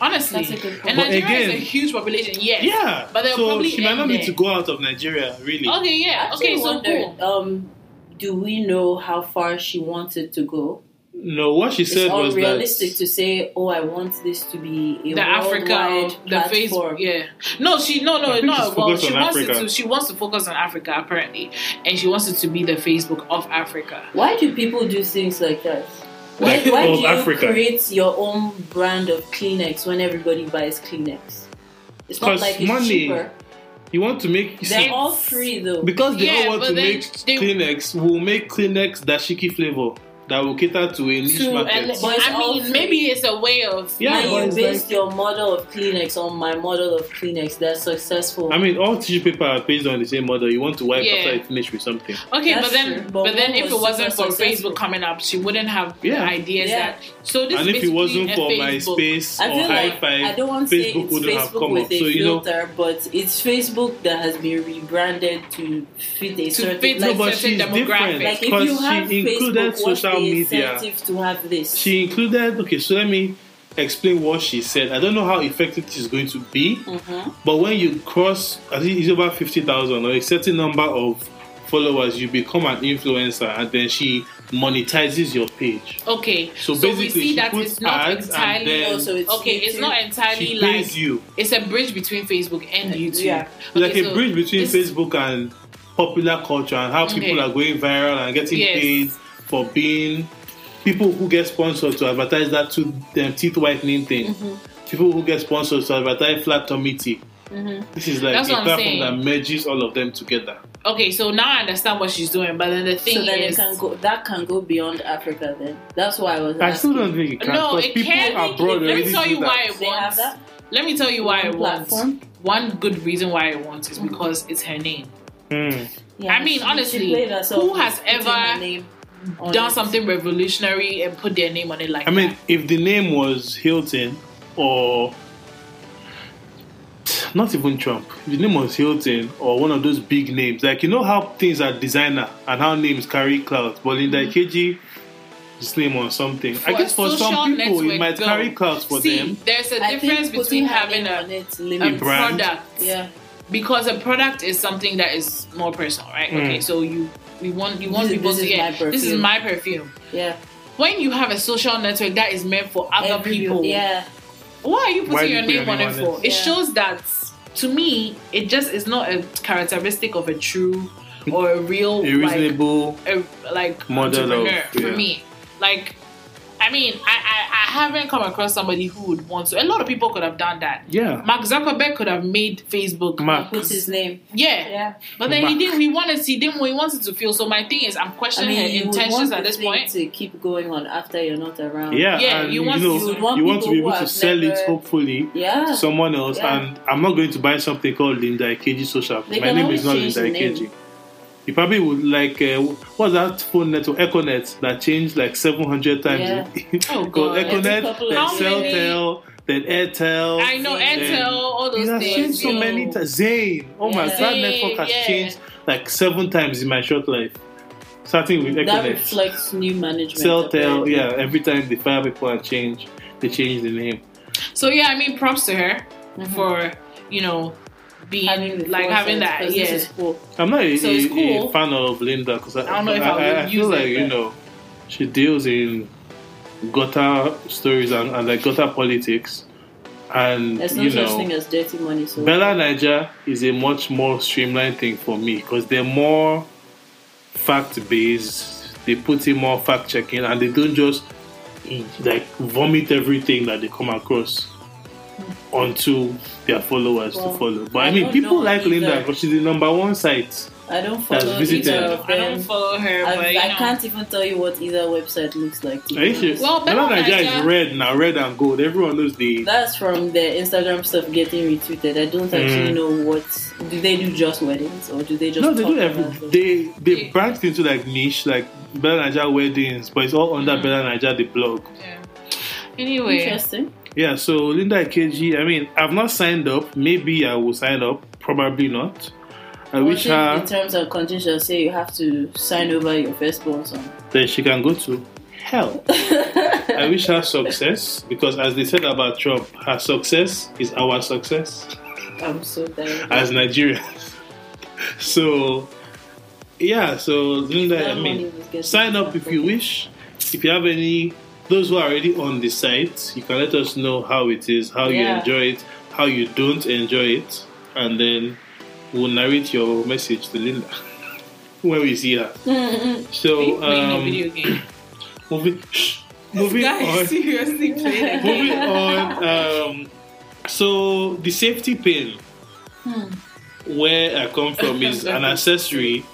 honestly, That's a good point. and But Nigeria is a huge population. Yes, Yeah, but they'll so probably she might not end need there. to go out of Nigeria, really. Okay, yeah. Actually Okay, so wondered, cool. um, do we know how far she wanted to go? No, what she It's said was unrealistic that to say, "Oh, I want this to be a The worldwide Africa, the platform." Facebook, yeah. No, she no I no think no. Well, focused she on wants Africa. it to. She wants to focus on Africa apparently, and she wants it to be the Facebook of Africa. Why do people do things like that? Why, why Of do you Africa. create your own brand of Kleenex when everybody buys Kleenex? It's not like it's money- cheaper. you want to make. you They're see, all free though. because they Yeah, all want to then make they- Kleenex, will make Kleenex dashiki flavor. That will cater to a niche To, market. and, But I mean, free. maybe it's a way of Yeah, and you it's based like- your model of Kleenex on my model of Kleenex. That's successful. I mean, all tissue paper are based on the same model. You want to wipe Yeah. after you finish with something. Okay, That's but then, true. but, But then, one if it was wasn't for successful. Facebook coming up, she wouldn't have the ideas Yeah. that. So this and if it wasn't for Facebook. MySpace I or feel High like Five, I don't want to say Facebook it's wouldn't have Facebook come with up. a So you know, filter, but it's Facebook that has been rebranded to fit a To certain fit like, but certain demographic. like if because you have she included Facebook, what's social media. to have this? She included. Okay, so let me explain what she said. I don't know how effective it is going to be, Mhm. but when you cross, I think it's over fifty thousand or a certain number of followers, you become an influencer, and then she monetizes your page. Okay, So, so, we basically, see that puts it's not ads and entirely. then Oh, so it's okay, it's not entirely She like you. it's a bridge between Facebook and YouTube. Yeah. like a so bridge between Facebook and popular culture and how people Okay. are going viral and getting Yes. paid for being people who get sponsored to advertise that to them teeth whitening thing. Mm-hmm. People who get sponsored to advertise flat tummy tea. This is like That's a what platform saying. that merges all of them together. Okay, so now I understand what she's doing, but then the thing so that it is, can go that can go beyond Africa. Then that's why I was. I still don't think it can No, it people can. abroad Let me already tell you why it They have wants. that. Let me tell you why One it wants. One good reason why it wants is because it's her name. Hmm. Yeah, I mean, she- honestly, she who has putting ever her name on Done it. something revolutionary and put their name on it like I mean, that. if the name was Hilton or not even Trump, if the name was Hilton or one of those big names, like you know how things are designer and how names carry clout, but in the KG, his name on something. I guess for some people it might though, carry clout for See, them. there's a I difference between having a, it a brand. product Yeah, because a product is something that is more personal, right? Mm. Okay, so you we want you want This people this to is my get this is my perfume. yeah. When you have a social network that is meant for other Every- people, Yeah, why are you putting Why you your name on it for? it? It Yeah. shows that to me, it just is not a characteristic of a true or a real A like reasonable a, like Model of- entrepreneur for me. Like, I mean, I, I I haven't come across somebody who would want to. A lot of people could have done that. yeah. Mark Zuckerberg could have made Facebook. Mark. What's his name. yeah. Yeah, But then he didn't. He wanted. He didn't. He wanted to feel. So my thing is, I'm I questioning mean, her you would intentions want at this thing point. to keep going on after you're not around. Yeah, Yeah, and you you, want- know, you would want you want to be able to have sell it, hopefully, Yeah. to someone else. Yeah. And I'm not going to buy something called Linda Ikeji Social. They My name is not Linda the name. Ikeji. You probably would like uh, what's that phone network Econet that changed like 700 times. Yeah. Oh, God. Econet, then of How many- Celtel, then Airtel. I know Intel, all It those has things. changed so many times. Zain. Oh my, Yeah. that network has yeah. changed like seven times in my short life. Starting with Econet. That reflects new management. Celtel, apparently. yeah. Every time they fire people and change, they change the name. So yeah, I mean, props to her Mhm. for you know being Having like having that. that. 'cause Yeah. This is cool. I'm not a, So it's a- a fan of Linda because I, I don't know if I, I would I, I feel use like it, you know she deals in gutter stories and, and like gutter politics, and There's no you such know thing as dirty money. So BellaNaija is a much more streamlined thing for me because they're more fact based. They put in more fact checking and they don't just like vomit everything that they come across onto their followers Well, to follow. But I, I mean, people know like Linda because she's the number one site. I don't That's follow visited. either of I don't follow her, I, but you I know. can't even tell you what either website looks like. to Are you honest. sure? Well, Bella BellaNaija is red now, red and gold. Everyone knows the. That's from the Instagram stuff getting retweeted. I don't actually Mm. know what do they do just weddings or do they just No, they talk do about every. They they Yeah. branched into like niche, like BellaNaija weddings, but it's all under Mhm. BellaNaija the blog. Yeah. Anyway, Interesting. Yeah, so Linda Ikeji, I mean, I've not signed up. Maybe I will sign up. Probably not. I What wish her the terms of conditions say you have to sign over your firstborn son. Then she can go to hell. I wish her success because, as they said about Trump, her success is our success I'm so tired. as Nigerians. so, yeah, so Linda, I mean, sign up if you wish. If you have any, those who are already on the site, you can let us know how it is, how you enjoy it, how you don't enjoy it, and then we'll narrate your message to Linda when we see her. Mm-mm. So, are you playing a um, video game? moving, moving Guys, on. seriously playing Moving on. Um, so the safety pin, Hmm. where I come from, is an accessory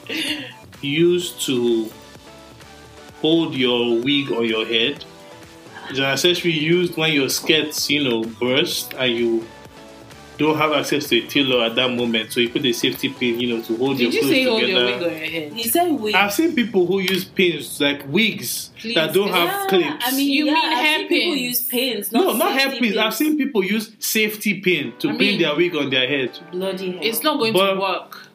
used to hold your wig on your head. It's an accessory used when your skirts, you know, burst and you don't have access to a tailor at that moment. So you put a safety pin, you know, to hold Did you your clothes say hold together. your wig on your head? He said wig. I've seen people who use pins like wigs Please. that don't have clips. I mean, You yeah, mean I've hair seen people pins? use pins. no, Not not Pins. I've seen people use safety pin to I pin their wig on their head. bloody hell. It's not going But- to work.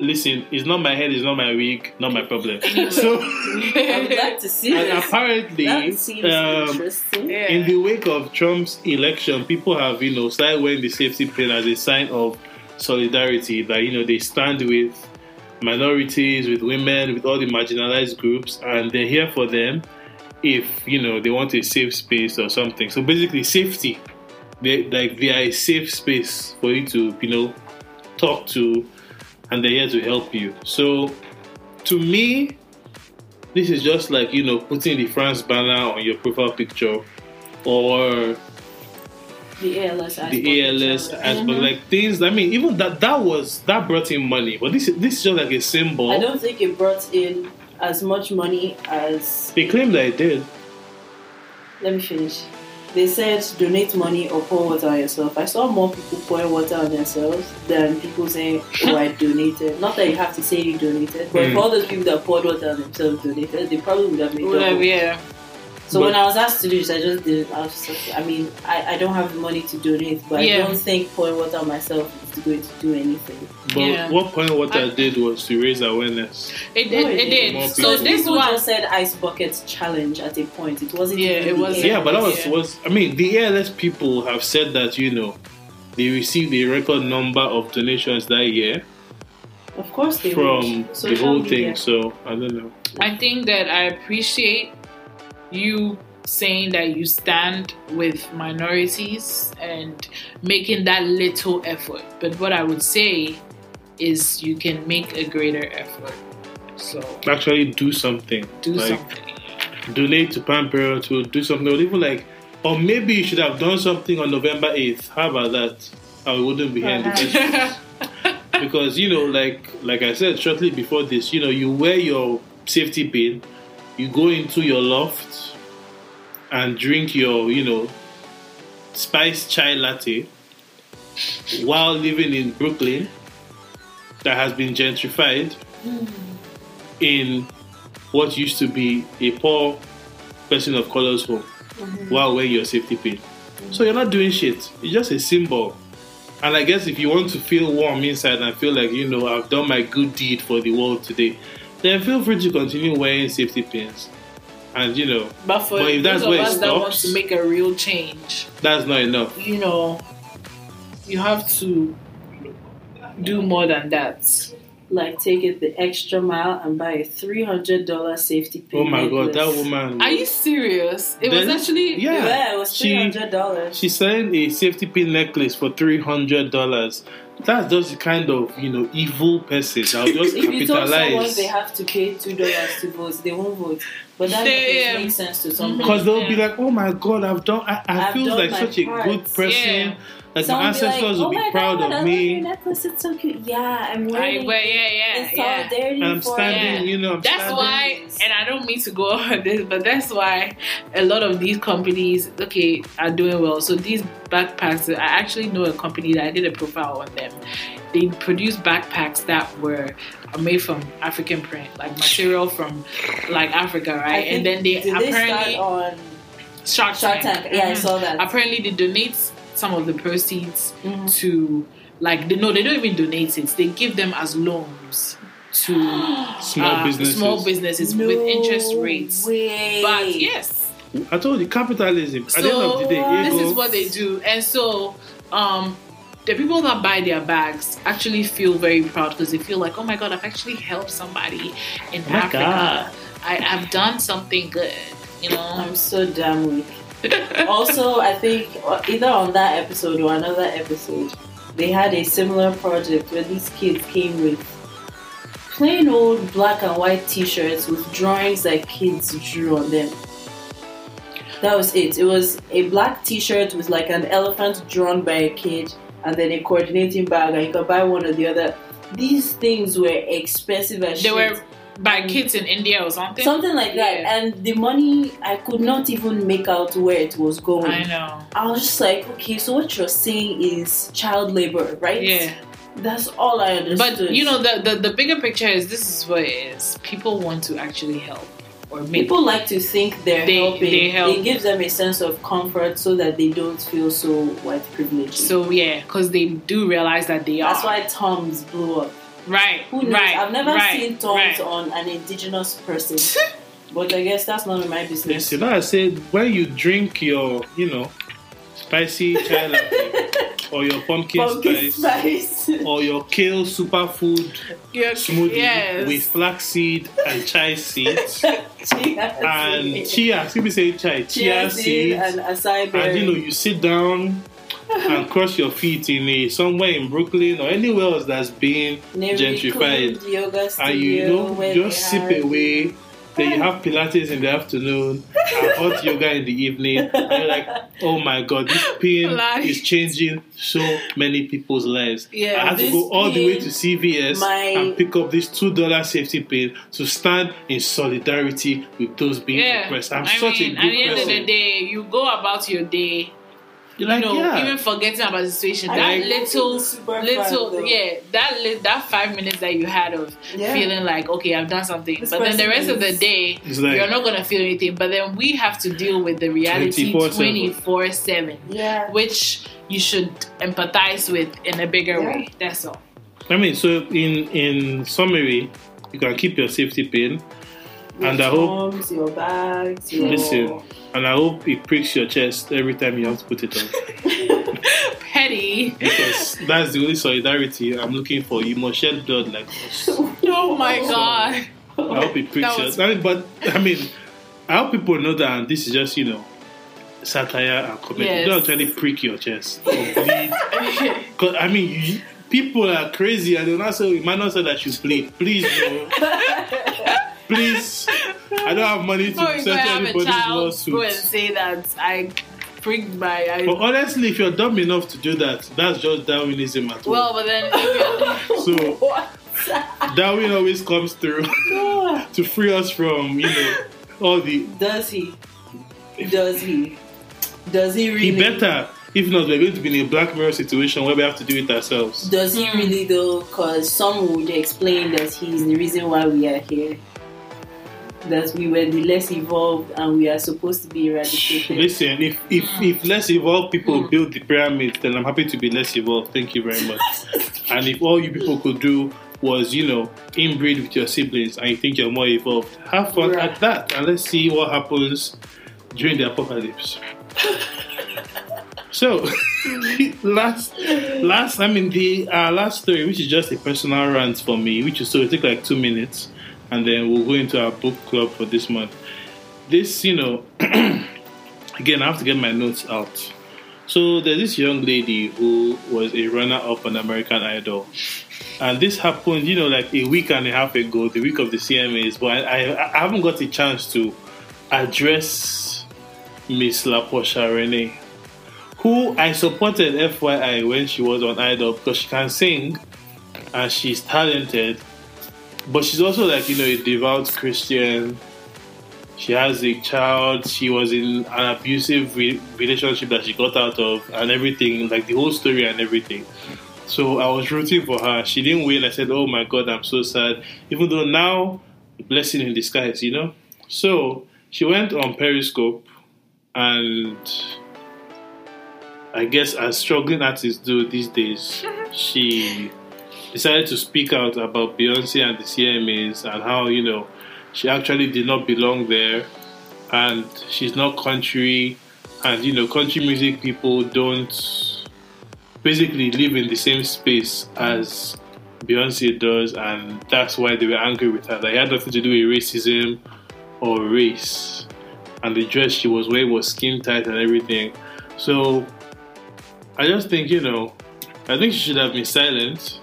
Listen, it's not my head, it's not my wig, not my problem. so, I would like to see and this. apparently, That seems um, interesting. Yeah. in the wake of Trump's election, people have, you know, started wearing the safety pin as a sign of solidarity that, you know, they stand with minorities, with women, with all the marginalized groups, and they're here for them if, you know, they want a safe space or something. So basically, safety. They, like, they are a safe space for you to, you know, talk to, and they're here to help you. So, to me, this is just like you know putting the France banner on your profile picture or the ALS. the ALS as but mm-hmm. like things. I mean, even that that was that brought in money, but this is this is just like a symbol. I don't think it brought in as much money as. They claim that it did. Let me finish. They said donate money or pour water on yourself. I saw more people pouring water on themselves than people saying, "Oh, I donated." Not that you have to say you donated, but if Mm. all those people that poured water on themselves donated, they probably would have made Whatever, double. yeah. So But- when I was asked to do this, I just did it. I was just like, I mean, I, I don't have the money to donate, but Yeah. I don't think pouring water on myself is going to do anything. But Yeah. what point what I, I- did was to raise awareness. It, No, it, it it didn't. So this people one, just said ice bucket challenge at a point. It wasn't. Yeah, it was- Yeah, but that was Yeah. was. I mean, the ALS people have said that you know they received a record number of donations that year Of course they from the whole media. thing. So I don't know. I think that I appreciate you saying that you stand with minorities and making that little effort. But what I would say is you can make a greater effort. So Actually, do something. do Like, something. donate to Planned Parenthood, do something, or even like, or maybe you should have done something on November 8th. How about that? I wouldn't be here the. Uh-huh. Because, you know, like like I said shortly before this, you know, you wear your safety pin, you go into your loft and drink your, you know, spiced chai latte while living in Brooklyn that has been gentrified in what used to be a poor person of color's home mm-hmm. while wearing your safety pin. So you're not doing shit. It's just a symbol. And I guess if you want to feel warm inside and feel like, you know, I've done my good deed for the world today, then feel free to continue wearing safety pins. And, you know, But for But if that's those where of it us that want stops- to make a real change, that's not enough. you know, you have to do more than that. Like take it the extra mile and buy a three hundred dollar safety pin. Oh my god, that woman. Are you serious? It was actually yeah. Yeah, it was three hundred dollars. She's selling a safety pin necklace for three hundred dollars. That's just the kind of you know evil person that will just If you told someone capitalize. they have to pay two dollars to vote, they won't vote. But that Yeah, necklace yeah. makes sense to some Because they'll be like, "Oh my god, I've done. I, I I've feel done like my such a good person. Yeah. Like Someone my be like, ancestors will "Oh be proud God, I of love your me." necklace. It's so cute. Yeah, I'm wearing well, it yeah, yeah, in yeah. solidarity And I'm for standing, it. you know. I'm That's standing. why, and I don't mean to go on this, but that's why a lot of these companies, okay, are doing well. So these backpacks, I actually know a company that I did a profile on them. They produce backpacks that were made from African print, like material from like Africa, right? think- And then they did they apparently start on Shark Shark Tank. Tank? Yeah, I Mhm. saw that. Apparently, they donate some of the proceeds Mhm. to like they no, they don't even donate it. They give them as loans to Small uh, businesses. small businesses with interest rates. Way. But yes, I told you, capitalism. At the end of the so day, this is what they do, and so um, the people that buy their bags actually feel very proud because they feel like, oh my god, I've actually helped somebody in Oh Africa. God. I, I've done something good, you know. I'm so damn weak. also, I think uh, either on that episode or another episode, they had a similar project where these kids came with plain old black and white T-shirts with drawings that kids drew on them. That was it. It was a black T-shirt with like an elephant drawn by a kid, and then a coordinating bag, and you could buy one or the other. These things were expensive as shit. They shit. were by kids in India or something. something like that. Yeah. And the money, I could not even make out where it was going. I know. I was just like, okay, so what you're saying is child labor, right? Yeah. That's all I understood. But you know the, the the bigger picture is this is what it is. People want to actually help or make people like to think they're They- helping. they help. It gives them a sense of comfort so that they don't feel so white privileged. so yeah, because they do realize that they that's are That's why Toms blew up. right. Who knows? Right. I've never right, seen Toms right. on an indigenous person. but I guess that's none of my business. Listen, like I said, when you drink your, you know, spicy chai latte or your pumpkin, Pumpkin spice, spice. or your kale superfood Yes. smoothie yes. with flaxseed and chai seeds Chia and seed. chia, excuse me, say chai, chia, Chia seed seeds, and acai berry. and you know, you sit down and cross your feet in a somewhere in Brooklyn or anywhere else that's being Navy gentrified. Yoga studio, and you know just sip have- away. Then you have Pilates in the afternoon and hot yoga in the evening. And you're like, oh my god, this pain is changing so many people's lives. Yeah, I had to go all the way to CVS my- and pick up this two dollar safety pin to stand in solidarity with those being Yeah, oppressed. I'm I such mean, a at good the end person. of the day, you go about your day, You're like, you know, yeah. even forgetting about the situation. I that think little, fun, little, though. yeah, that li- that five minutes that you had of Yeah. feeling like, okay, I've done something, This but then the person rest of the day, like- you're not gonna feel anything. But then we have to deal with the reality 24/7. twenty four seven, Yeah. which you should empathize with in a bigger Yeah. way. That's all. I mean, so in in summary, you can keep your safety pin, and I hope your bags, your Listen, and I hope it pricks your chest every time you have to put it on. Petty. Because that's the only solidarity I'm looking for. You must shed blood like us. Oh my god. I hope it pricks your I mean, But, I mean, I hope people know that this is just, you know, satire and comedy. Yes. Don't actually prick your chest or bleed. 'Cause, I mean, you, people are crazy and they'll not say, you might not say that you bleed. Please, no. Please. I don't have money to Before you go settle have a anybody's child, lawsuit. go and say that I pricked my. I, But honestly, if you're dumb enough to do that, that's just Darwinism at all. well, but then so What? Darwin always comes through to free us from, you know, all the. Does he? Does he? Does he really? He better. If not, we're going to be in a black mirror situation where we have to do it ourselves. Does he hmm. really though? Because some would explain that he's the reason why we are here. That we were the less evolved and we are supposed to be eradicated. Listen, if if, if less evolved people build the pyramids, then I'm happy to be less evolved. Thank you very much. and if all you people could do was, you know, inbreed with your siblings and you think you're more evolved, have fun Right. at that. And let's see what happens during the apocalypse. So, last, last, I mean, the uh, last story, which is just a personal rant for me, which is so it took like two minutes, and then we'll go into our book club for this month. This, you know, again, I have to get my notes out. So there's this young lady who was a runner-up on American Idol, and this happened, you know, like a week and a half ago, the week of the CMAs. But I, I, I haven't got a chance to address Miss LaPorsha Renae who I supported FYI when she was on Idol because she can sing and she's talented, but she's also like you know a devout Christian. She has a child. She was in an abusive re- relationship that she got out of, and everything like the whole story and everything. So I was rooting for her. She didn't win. I said, "Oh my God, I'm so sad." Even though now, blessing in disguise, you know. So she went on Periscope and I guess as struggling artists do these days, she decided to speak out about Beyonce and the CMAs and how, you know, she actually did not belong there and she's not country and, you know, country music people don't basically live in the same space as Beyonce does and that's why they were angry with her. It had nothing to do with racism or race. And the dress she was wearing was skin tight and everything. So I just think, you know, I think she should have been silent.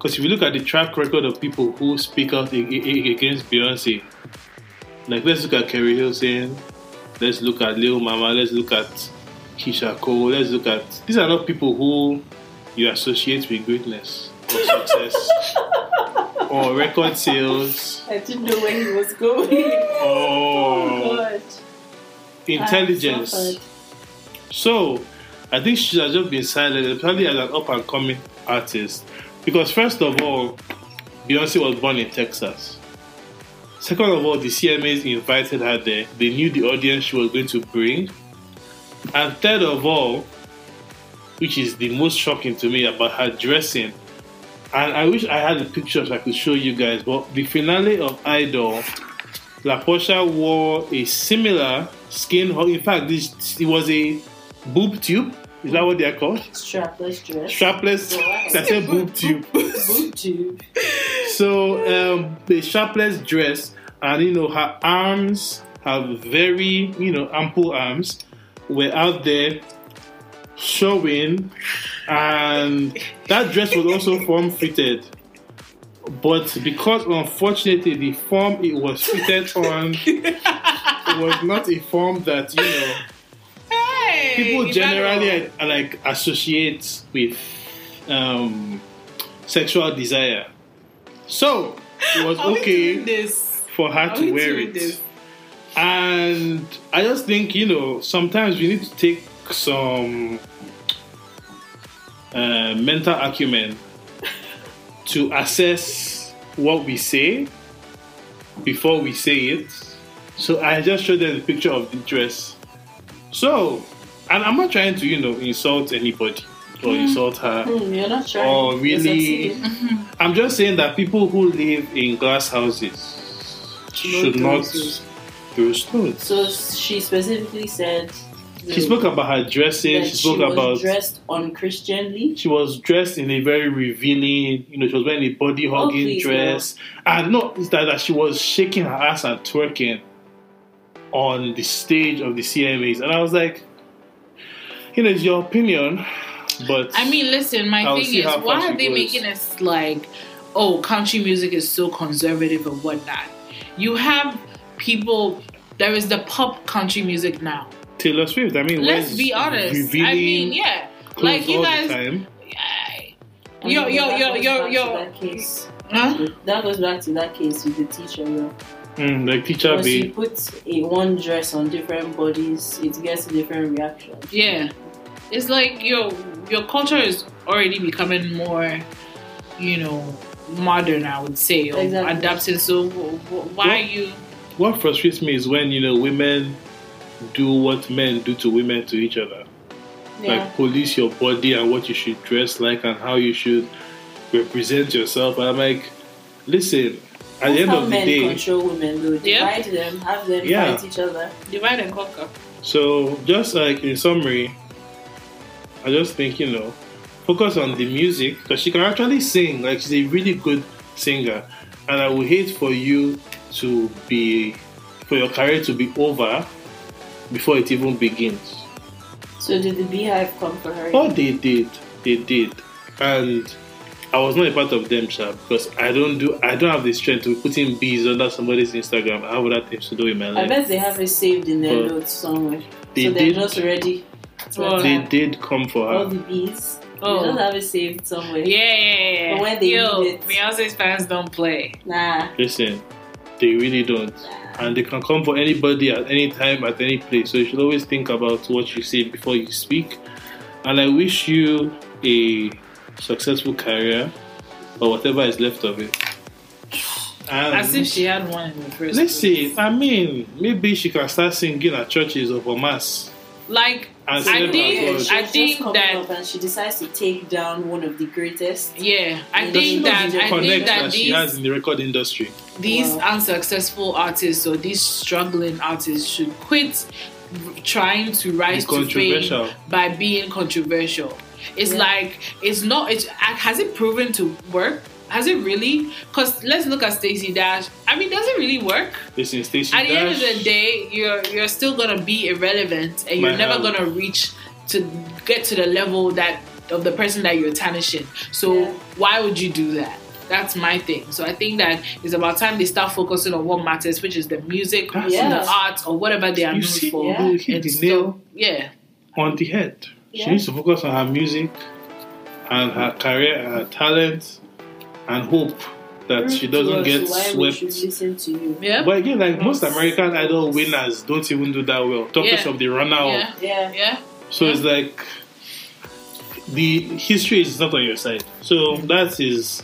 Because if you look at the track record of people who speak out against Beyonce, like let's look at Keri Hilson, let's look at Lil Mama, let's look at Keyshia Cole, let's look at these are not people who you associate with greatness or success. or record sales I didn't know where he was going. or oh. oh, God. intelligence. So, I think she has just been silent, especially as an up and coming artist. Because, first of all, Beyonce was born in Texas. Second of all, the CMAs invited her there. They knew the audience she was going to bring. And third of all, which is the most shocking to me about her dressing, and I wish I had the pictures I could show you guys, but the finale of Idol, LaPorsha wore a similar skin. In fact, this it was a boob tube. Is that what they're called? Strapless dress. Strapless. Wow. I said boob tube. Boob tube. So um, the strapless dress, and you know her arms have very you know ample arms, were out there showing, and that dress was also form fitted. But because unfortunately the form it was fitted on was not a form that you know Hey, people generally better- uh, like associate with um, sexual desire. So it was okay this? for her Are to we wear it. this? And I just think, you know, sometimes we need to take some uh, mental acumen to assess what we say before we say it. So I just showed them the picture of the dress. So, and I'm not trying to, you know, insult anybody or insult her. Hmm, you're not trying. Oh, You're really? I'm just saying that people who live in glass houses should not throw stones. So she specifically said. She spoke about her dressing. She spoke was about dressed unchristianly. she was dressed in a very revealing. You know, she was wearing a body hugging please, dress, and no, it's that, that she was shaking her ass and twerking on the stage of the CMAs, and I was like, you know, it's your opinion, but I mean, listen, my I'll thing is, why are they goes. making us like, oh, country music is so conservative and whatnot? You have people. There is the pop country music now. Taylor Swift. I mean, Let's be honest. Revealing I mean, yeah, like you guys. the time. I- And Yo, that yo, goes yo, back yo, to yo. That case. Huh? That goes back to that case with the teacher. Though. Mm, like teacher Once you be put a one dress on different bodies, it gets a different reaction. Yeah, it's like your your culture is already becoming more, you know, modern. I would say, or Exactly. adapting. So wh- wh- why Well- are you? what frustrates me is when you know women do what men do to women to each other. Yeah. like police your body and what you should dress like and how you should represent yourself. And I'm like, listen, at the That's end of the men day, control women though. Yeah. Divide them, have them Yeah. fight each other. Divide and conquer. so just like in summary, I just think you know, focus on the music because she can actually sing. Like she's a really good singer, and I would hate for you to be for your career to be over before it even begins. So did the beehive come for her? Oh, they did. They did. And I was not a part of them, sha, because I don't do. I don't have the strength to put in bees under somebody's Instagram. I have other things to do in my life. I life. bet they have it saved in their But notes somewhere. they so they're did- just ready to Well, They did come for all the bees. Oh. They just have it saved somewhere. Yeah, yeah, yeah. But when they Yo, need it- Beyonce's fans don't play. Nah. Listen, they really don't, and they can come for anybody at any time, at any place. So you should always think about what you say before you speak. And I wish you a successful career, or whatever is left of it. And As if she had one in the first Listen, place. I mean, maybe she can start singing at churches or for mass. Like, And I think- I think that- and she decides to take down one of the greatest. yeah, I Does Does think she that know I think connect that that she has in the record industry? these Wow. unsuccessful artists or these struggling artists should quit trying to rise to fame by being controversial. It's Yeah. like it's not. It's has it proven to work? Has it really? Because let's look at Stacey Dash. I mean, does it really work? Listen, Stacey At the end of the day, you're you're still gonna be irrelevant, and you're never have- gonna reach to get to the level that of the person that you're tarnishing. So Yeah. why would you do that? That's my thing. So I think that it's about time they start focusing on what matters, which is the music, That's it. the art, or whatever they are You known see, for. yeah. you hit And the so- nail yeah, on the head. She needs to focus on her music and her career, and her talent, and hope that she mm, doesn't To us, get why we should swept. listen to you. Yeah. But again, like most American Idol winners don't even do that well. Talking Yeah. of the runner up. yeah. Yeah. Yeah. So it's like the history is not on your side. So that is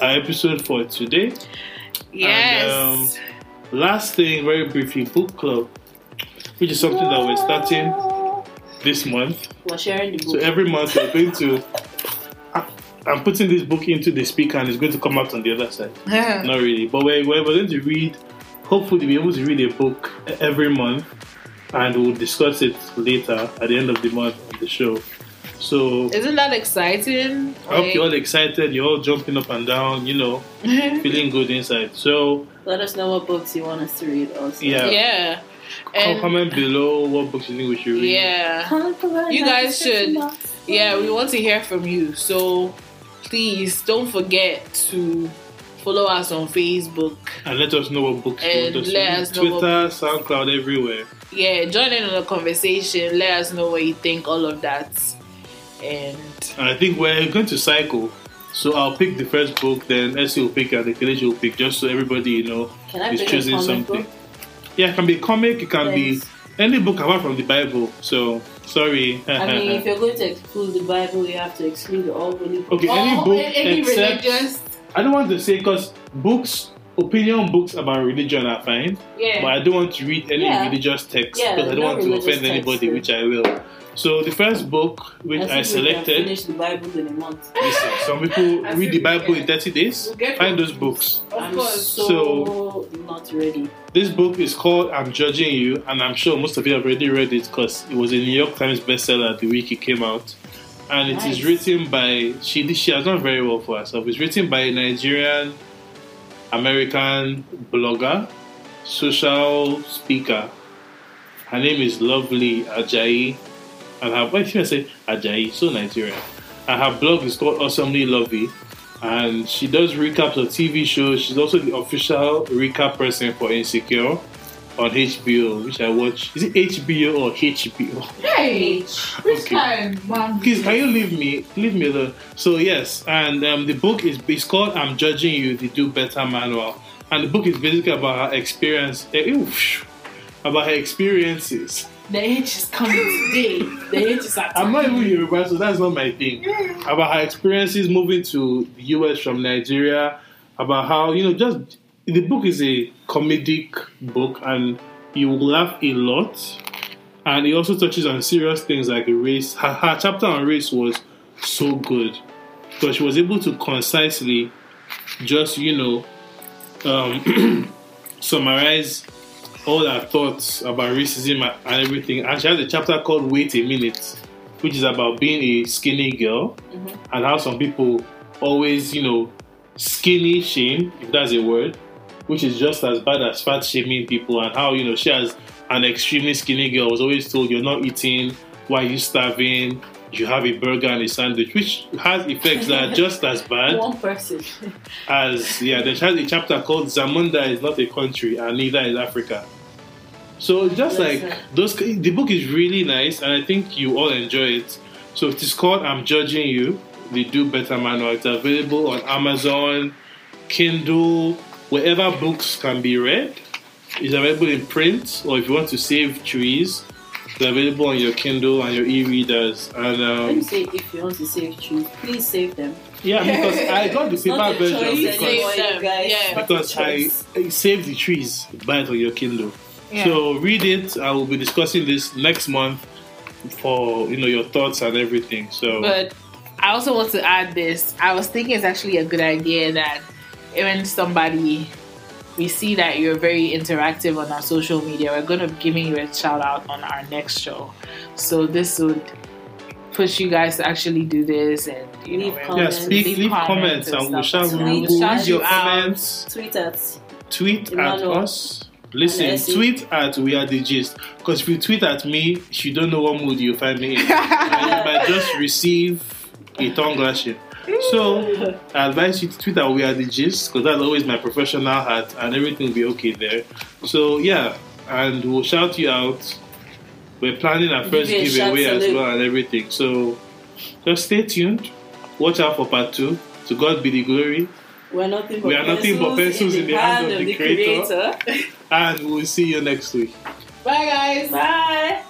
our episode for today. Yes. Um, last thing, very briefly, book club, which is something that we're starting this month. We're sharing the So every month we're going to. I'm putting this book into the speaker and it's going to come out on the other side. Yeah. Not really, but we're, we're going to read. Hopefully, be able to read a book every month, and we'll discuss it later at the end of the month on the show. So Isn't that exciting? I hope you're all excited. You're all jumping up and down. You know, feeling good inside. So Let us know what books you want us to read also. Yeah. yeah. Co- And- comment below what books you think we should read. Yeah. You guys should- Yeah, we want to hear from you. So please don't forget to follow us on Facebook. And let us know what books you And want us to let read. us know Twitter, what SoundCloud, everywhere. Yeah, join in on the conversation. Let us know what you think, all of that. And And I think we're going to cycle. So I'll pick the first book, then Essie will pick and the Kelechi will pick, just so everybody, you know, Can I is choosing something. book? Yeah, it can be a comic, it can Thanks. be any book apart from the Bible. So sorry. I mean, if you're going to exclude the Bible, you have to exclude all holy books. Okay, any Oh, book any except religious. I don't want to say because books, opinion books about religion are fine, Yeah. but I don't want to read any Yeah. religious text Yeah, because I don't no want to offend text, anybody, yeah. which I will. So the first book which I, think we can selected. finish the Bible in a month. Listen, some people read the Bible in 30 days. We'll Find those books. Of course. so, not ready. This book is called I'm Judging You, and I'm sure most of you have already read it because it was a New York Times bestseller the week it came out. And it is Nice. written by, she, she has done very well for herself. It's written by a Nigerian American blogger, social speaker. Her name is Luvvie Ajayi. And her, why should I say Ajayi? So Nigerian. And her blog is called Awesomely Luvvie. And she does recaps of TV shows. She's also the official recap person for Insecure on HBO, which I watch. Is it HBO or HBO? Hey, which Okay. time, mom? Please, can you leave me? Leave me alone. So yes, and um, the book is it's called "I'm Judging You: The Do Better Manual," and the book is basically about her experience. eh, about her experiences. The age is coming today. The age is at I'm not even Yoruba, so that's not my thing. About her experiences moving to the US from Nigeria, about how, you know, just the book is a comedic book and you will laugh a lot. And it also touches on serious things like race. Her, her chapter on race was so good because she was able to concisely just, you know, um, summarize all her thoughts about racism and everything. And she has a chapter called Wait a Minute, which is about being a skinny girl mm-hmm. and how some people always, you know, skinny shame, if that's a word, which is just as bad as fat shaming people, and how, you know, she has an extremely skinny girl was always told you're not eating, why are you starving? You have a burger and a sandwich, which has effects that are just as bad One person. as yeah, there's has a chapter called Zamunda is not a country and neither is Africa. So just Yes, like sir. those, the book is really nice, and I think you all enjoy it. So it is called "I'm Judging You." The Do Better Manual. It's available on Amazon, Kindle, wherever books can be read. It's available in print, or if you want to save trees, it's available on your Kindle and your e-readers. And Let me um, say, if you want to save trees, please save them. yeah, because I got the It's not paper a version choice because- anymore, Save you them, guys. yeah. It's not a because I, choice. I save the trees, buy it on your Kindle. Yeah. So read it. I will be discussing this next month for you know your thoughts and everything. So But I also want to add this. I was thinking it's actually a good idea that when somebody we see that you're very interactive on our social media, we're going to be giving you a shout out on our next show. So this would push you guys to actually do this and you Leave we're- yeah, comments. speak, leave leave comments comments, and and we'll shout. We'll, we'll shout read your you out. comments. Tweet us. Tweet at us. Listen, tweet at We Are the Gist. Because if you tweet at me, you don't know what mood you find me in. and you might just receive a tongue lashing. So I advise you to tweet at We Are the Gist because that's always my professional hat and everything will be okay there. So yeah, and we'll shout you out. We're planning our first you a shout giveaway as salute. well and everything. So just stay tuned. Watch out for part two. To God be the glory. We're nothing but We are nothing but pencils in the hand of the creator. creator. And we'll see you next week. Bye, guys. Bye.